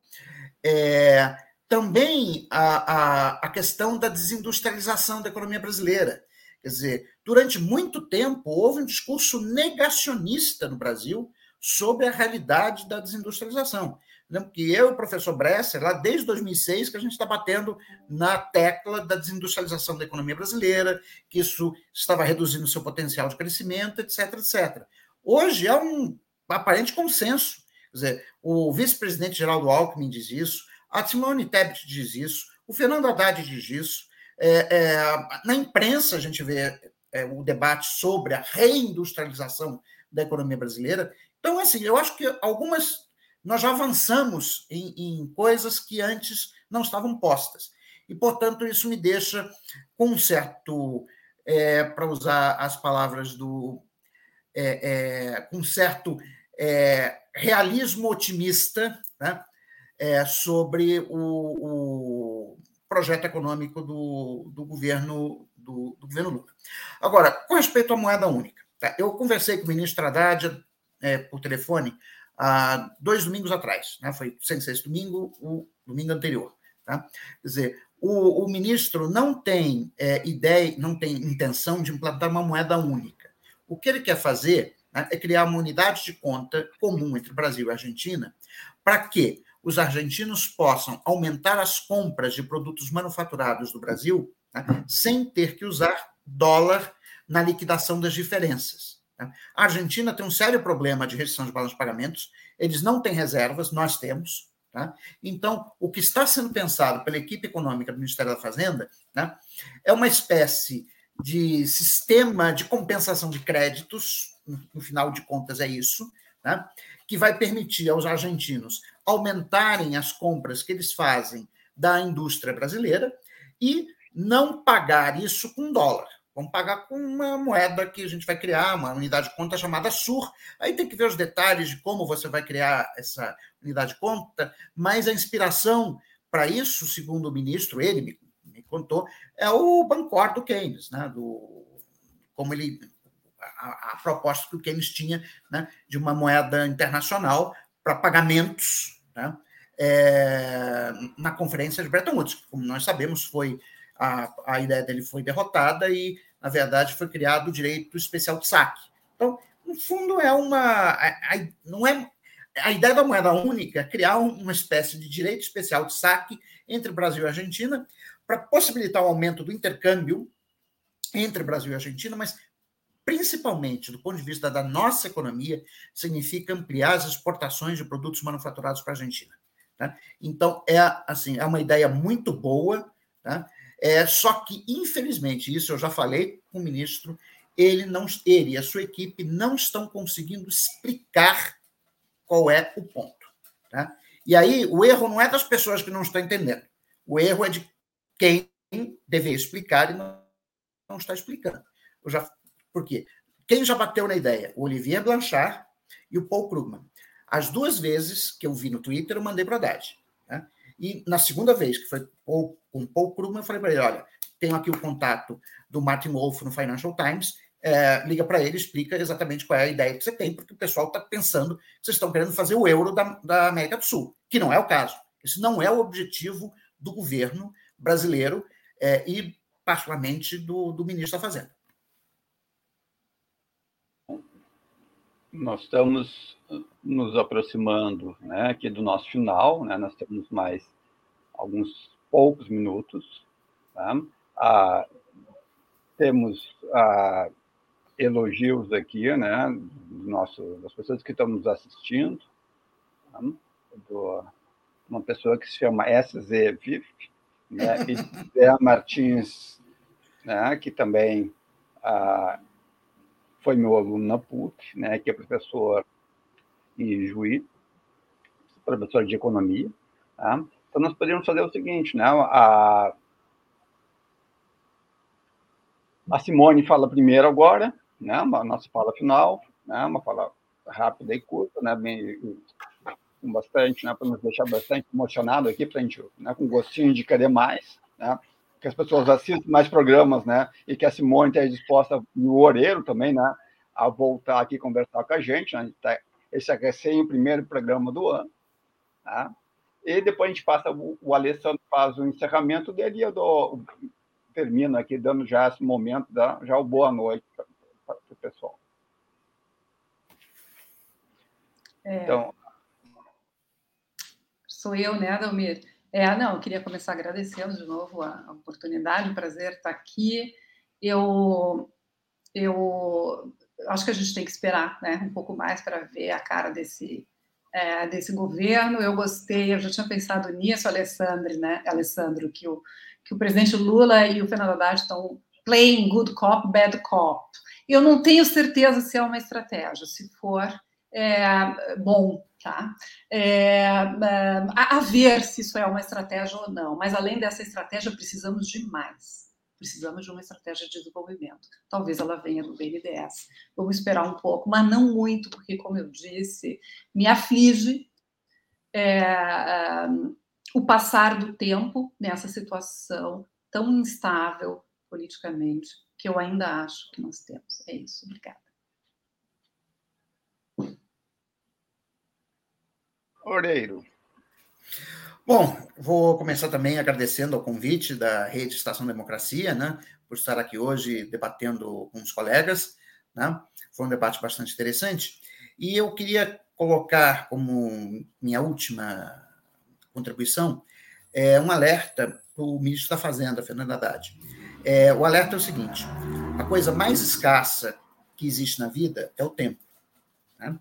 É, também a, a, a questão da desindustrialização da economia brasileira. Quer dizer, durante muito tempo houve um discurso negacionista no Brasil sobre a realidade da desindustrialização. Lembro que eu e o professor Bresser, lá desde 2006, que a gente está batendo na tecla da desindustrialização da economia brasileira, que isso estava reduzindo seu potencial de crescimento, etc, etc. Hoje é um aparente consenso. Quer dizer, o vice-presidente Geraldo Alckmin diz isso, a Simone Tebet diz isso, o Fernando Haddad diz isso. É, é, na imprensa, a gente vê é, o debate sobre a reindustrialização da economia brasileira. Então, assim, eu acho que algumas nós já avançamos em, em coisas que antes não estavam postas. E, portanto, isso me deixa com um certo, é, para usar as palavras do. É, é, com um certo realismo otimista né, é, sobre o, o, projeto econômico do, do governo do, do, governo Lula. Agora, com respeito à moeda única, tá, eu conversei com o ministro Haddad é, por telefone há dois domingos atrás, né? foi sem ser esse domingo, o domingo anterior. Tá? Quer dizer, o, o ministro não tem é, ideia, não tem intenção de implantar uma moeda única. O que ele quer fazer né, é criar uma unidade de conta comum entre Brasil e Argentina, para que os argentinos possam aumentar as compras de produtos manufaturados do Brasil né, sem ter que usar dólar na liquidação das diferenças. Tá? A Argentina tem um sério problema de restrição de balanço de pagamentos, eles não têm reservas, nós temos. Tá? Então, o que está sendo pensado pela equipe econômica do Ministério da Fazenda né, é uma espécie de sistema de compensação de créditos, no final de contas é isso, né, que vai permitir aos argentinos aumentarem as compras que eles fazem da indústria brasileira e não pagar isso com dólar. Vamos pagar com uma moeda que a gente vai criar, uma unidade de conta chamada SUR. Aí tem que ver os detalhes de como você vai criar essa unidade de conta, mas a inspiração para isso, segundo o ministro, ele me, me contou, é o Bancor do Keynes, né? do, como ele a, a, proposta que o Keynes tinha né? de uma moeda internacional para pagamentos né? é, na conferência de Bretton Woods, como nós sabemos, foi a, a ideia dele foi derrotada e, na verdade, foi criado o direito especial de saque. Então, no fundo, é uma. A, a, não é, a ideia da moeda única é criar uma espécie de direito especial de saque entre Brasil e Argentina para possibilitar o aumento do intercâmbio entre Brasil e Argentina, mas principalmente do ponto de vista da nossa economia, significa ampliar as exportações de produtos manufaturados para a Argentina. Tá? Então, é, assim, é uma ideia muito boa, tá? É, só que, infelizmente, isso eu já falei com o ministro, ele, não, ele e a sua equipe não estão conseguindo explicar qual é o ponto. Tá? E aí, o erro não é das pessoas que não estão entendendo. O erro é de quem deveria explicar e não, não está explicando. Eu já, por quê? Quem já bateu na ideia? O Olivier Blanchard e o Paul Krugman. As duas vezes que eu vi no Twitter, eu mandei para a Haddad. Né? E na segunda vez, que foi com o Paul Krugman, eu falei para ele: olha, tenho aqui o contato do Martin Wolf no Financial Times, é, liga para ele, explica exatamente qual é a ideia que você tem, porque o pessoal está pensando que vocês estão querendo fazer o euro da, da América do Sul, que não é o caso. Isso não é o objetivo do governo brasileiro é, e, particularmente, do, do ministro da Fazenda. Nós estamos nos aproximando né, aqui do nosso final, né? nós temos mais alguns poucos minutos. Tá? Ah, temos ah, elogios aqui, né, nosso, das pessoas que estão nos assistindo, tá? do, uma pessoa que se chama SZ Vif, né, e Zé Martins, né, que também ah, foi meu aluno na PUC, né, que é professor e juiz, professor de economia. Tá? Então, nós poderíamos fazer o seguinte, né, a, a Simone fala primeiro agora, né, a nossa fala final, né, uma fala rápida e curta, né, bem, com bastante, né, para nos deixar bastante emocionado aqui, para a gente, né, com gostinho de querer mais, né, que as pessoas assistam mais programas, né, e que a Simone esteja disposta, e o Oreiro também, né, a voltar aqui conversar com a gente, né, tá, esse é recém o primeiro programa do ano, tá? E depois a gente passa, o, o Alessandro faz o encerramento dele e eu dou, termino aqui dando já esse momento, da, já o boa noite para o pessoal. É, então. Sou eu, né, Adalmir? É, não, eu queria começar agradecendo de novo a, oportunidade, o prazer estar aqui. Eu, eu acho que a gente tem que esperar né, um pouco mais para ver a cara desse, é, desse governo. Eu gostei, eu já tinha pensado nisso, Alessandro, né, Alessandro, que o, que o presidente Lula e o Fernando Haddad estão playing good cop, bad cop. Eu não tenho certeza se é uma estratégia. Se for, é, bom, tá? É, a, a ver se isso é uma estratégia ou não. Mas além dessa estratégia, precisamos de mais. Precisamos de uma estratégia de desenvolvimento. Talvez ela venha do BNDES. Vamos esperar um pouco, mas não muito, porque, como eu disse, me aflige é, o passar do tempo nessa situação tão instável politicamente que eu ainda acho que nós temos. É isso. Obrigada. Oreiro. Bom, vou começar também agradecendo ao convite da Rede Estação Democracia, né, por estar aqui hoje debatendo com os colegas, né? Foi um debate bastante interessante. E eu queria colocar como minha última contribuição é um alerta para o ministro da Fazenda, Fernando Haddad. É, o alerta é o seguinte: a coisa mais escassa que existe na vida é o tempo. Né?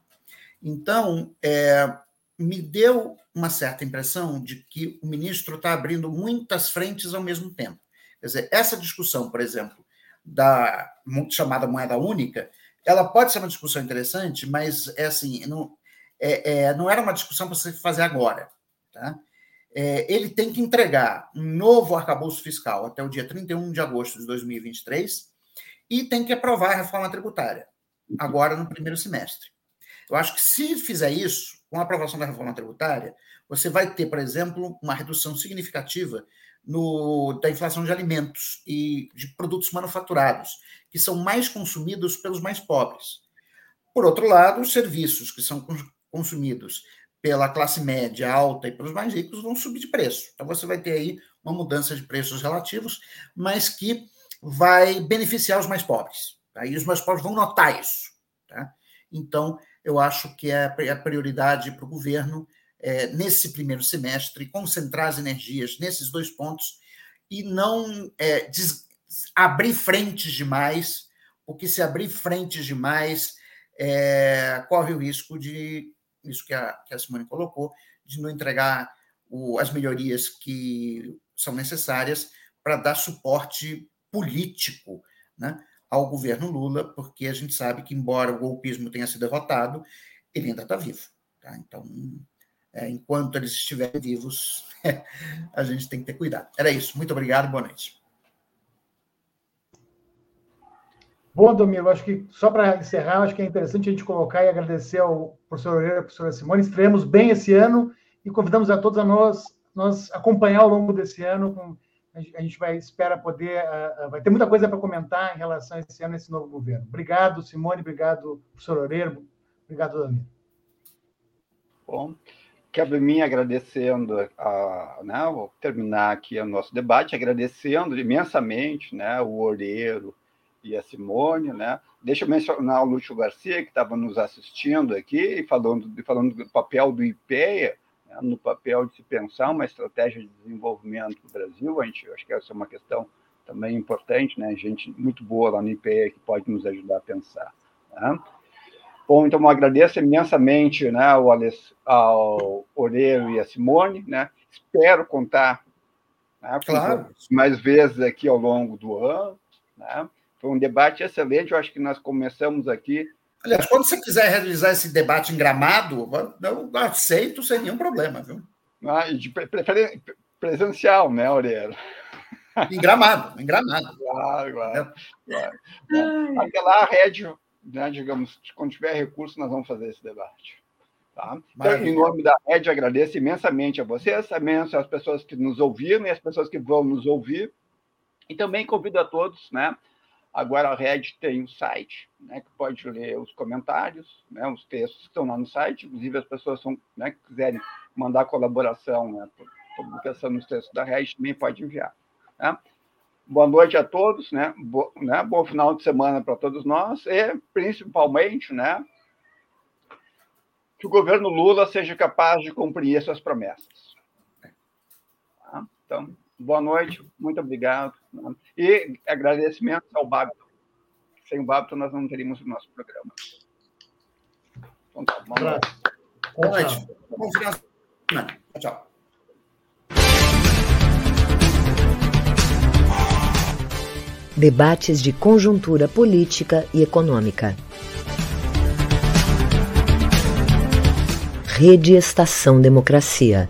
Então, é, me deu uma certa impressão de que o ministro está abrindo muitas frentes ao mesmo tempo. Quer dizer, essa discussão, por exemplo, da chamada moeda única, ela pode ser uma discussão interessante, mas é assim, não, é, é, não era uma discussão para você fazer agora. Tá? É, ele tem que entregar um novo arcabouço fiscal até o dia 31 de agosto de 2023 e tem que aprovar a reforma tributária, agora no primeiro semestre. Eu acho que se fizer isso, com a aprovação da reforma tributária, você vai ter, por exemplo, uma redução significativa no, da inflação de alimentos e de produtos manufaturados, que são mais consumidos pelos mais pobres. Por outro lado, os serviços que são consumidos pela classe média alta e pelos mais ricos vão subir de preço. Então você vai ter aí uma mudança de preços relativos, mas que vai beneficiar os mais pobres. Tá? E os mais pobres vão notar isso. Tá? Então, eu acho que é a prioridade para o governo, é, nesse primeiro semestre, concentrar as energias nesses dois pontos e não é, des, abrir frentes demais, porque se abrir frentes demais, é, corre o risco de, isso que a, que a Simone colocou, de não entregar o, as melhorias que são necessárias para dar suporte político né, ao governo Lula, porque a gente sabe que, embora o golpismo tenha sido derrotado, ele ainda está vivo. Tá? Então, é, enquanto eles estiverem vivos, a gente tem que ter cuidado. Era isso. Muito obrigado. Boa noite. Bom, Domingo, acho que só para encerrar, acho que é interessante a gente colocar e agradecer ao professor Oreira e à professora Simone. Estreamos bem esse ano e convidamos a todos a nós, nós acompanhar ao longo desse ano com a gente vai espera poder uh, vai ter muita coisa para comentar em relação a esse ano esse novo governo. Obrigado, Simone, obrigado, professor Oreiro, obrigado, Dani. Bom, a mim agradecendo, a, né, vou terminar aqui o nosso debate, agradecendo imensamente né, o Oreiro e a Simone, né? Deixa eu mencionar o Lúcio Garcia, que estava nos assistindo aqui, falando, falando do papel do IPEA, né, no papel de se pensar uma estratégia de desenvolvimento do Brasil. A gente, acho que essa é uma questão também importante, né? Gente muito boa lá no IPE que pode nos ajudar a pensar. Né? Bom, então eu agradeço imensamente né, ao, Aless, ao Oreiro e a Simone, né? Espero contar né, claro. mais vezes aqui ao longo do ano, né? Foi um debate excelente, eu acho que nós começamos aqui. Aliás, quando você quiser realizar esse debate em gramado, eu aceito sem nenhum problema, viu? Ah, de preferência presencial, né, Aurélio? Em gramado, em gramado. Claro, claro. claro. Aquela rede, né, digamos, quando tiver recurso, nós vamos fazer esse debate. Tá? Então, em nome da rede, agradeço imensamente a vocês, também as pessoas que nos ouviram e as pessoas que vão nos ouvir. E também convido a todos, né? Agora a Red tem um site, né, que pode ler os comentários, né, os textos que estão lá no site, inclusive as pessoas são, né, que quiserem mandar colaboração, né, publicação nos textos da Red, também pode enviar. Né? Boa noite a todos, né, Bo, né, bom final de semana para todos nós e, principalmente, né, que o governo Lula seja capaz de cumprir suas promessas. Tá? Então, boa noite, muito obrigado. Né? E agradecimentos ao Babito. Sem o Babito, nós não teríamos o nosso programa. Então, tá, boa noite. Boa noite. Bom final de semana. Tchau. Debates de conjuntura política e econômica. Rede Estação Democracia.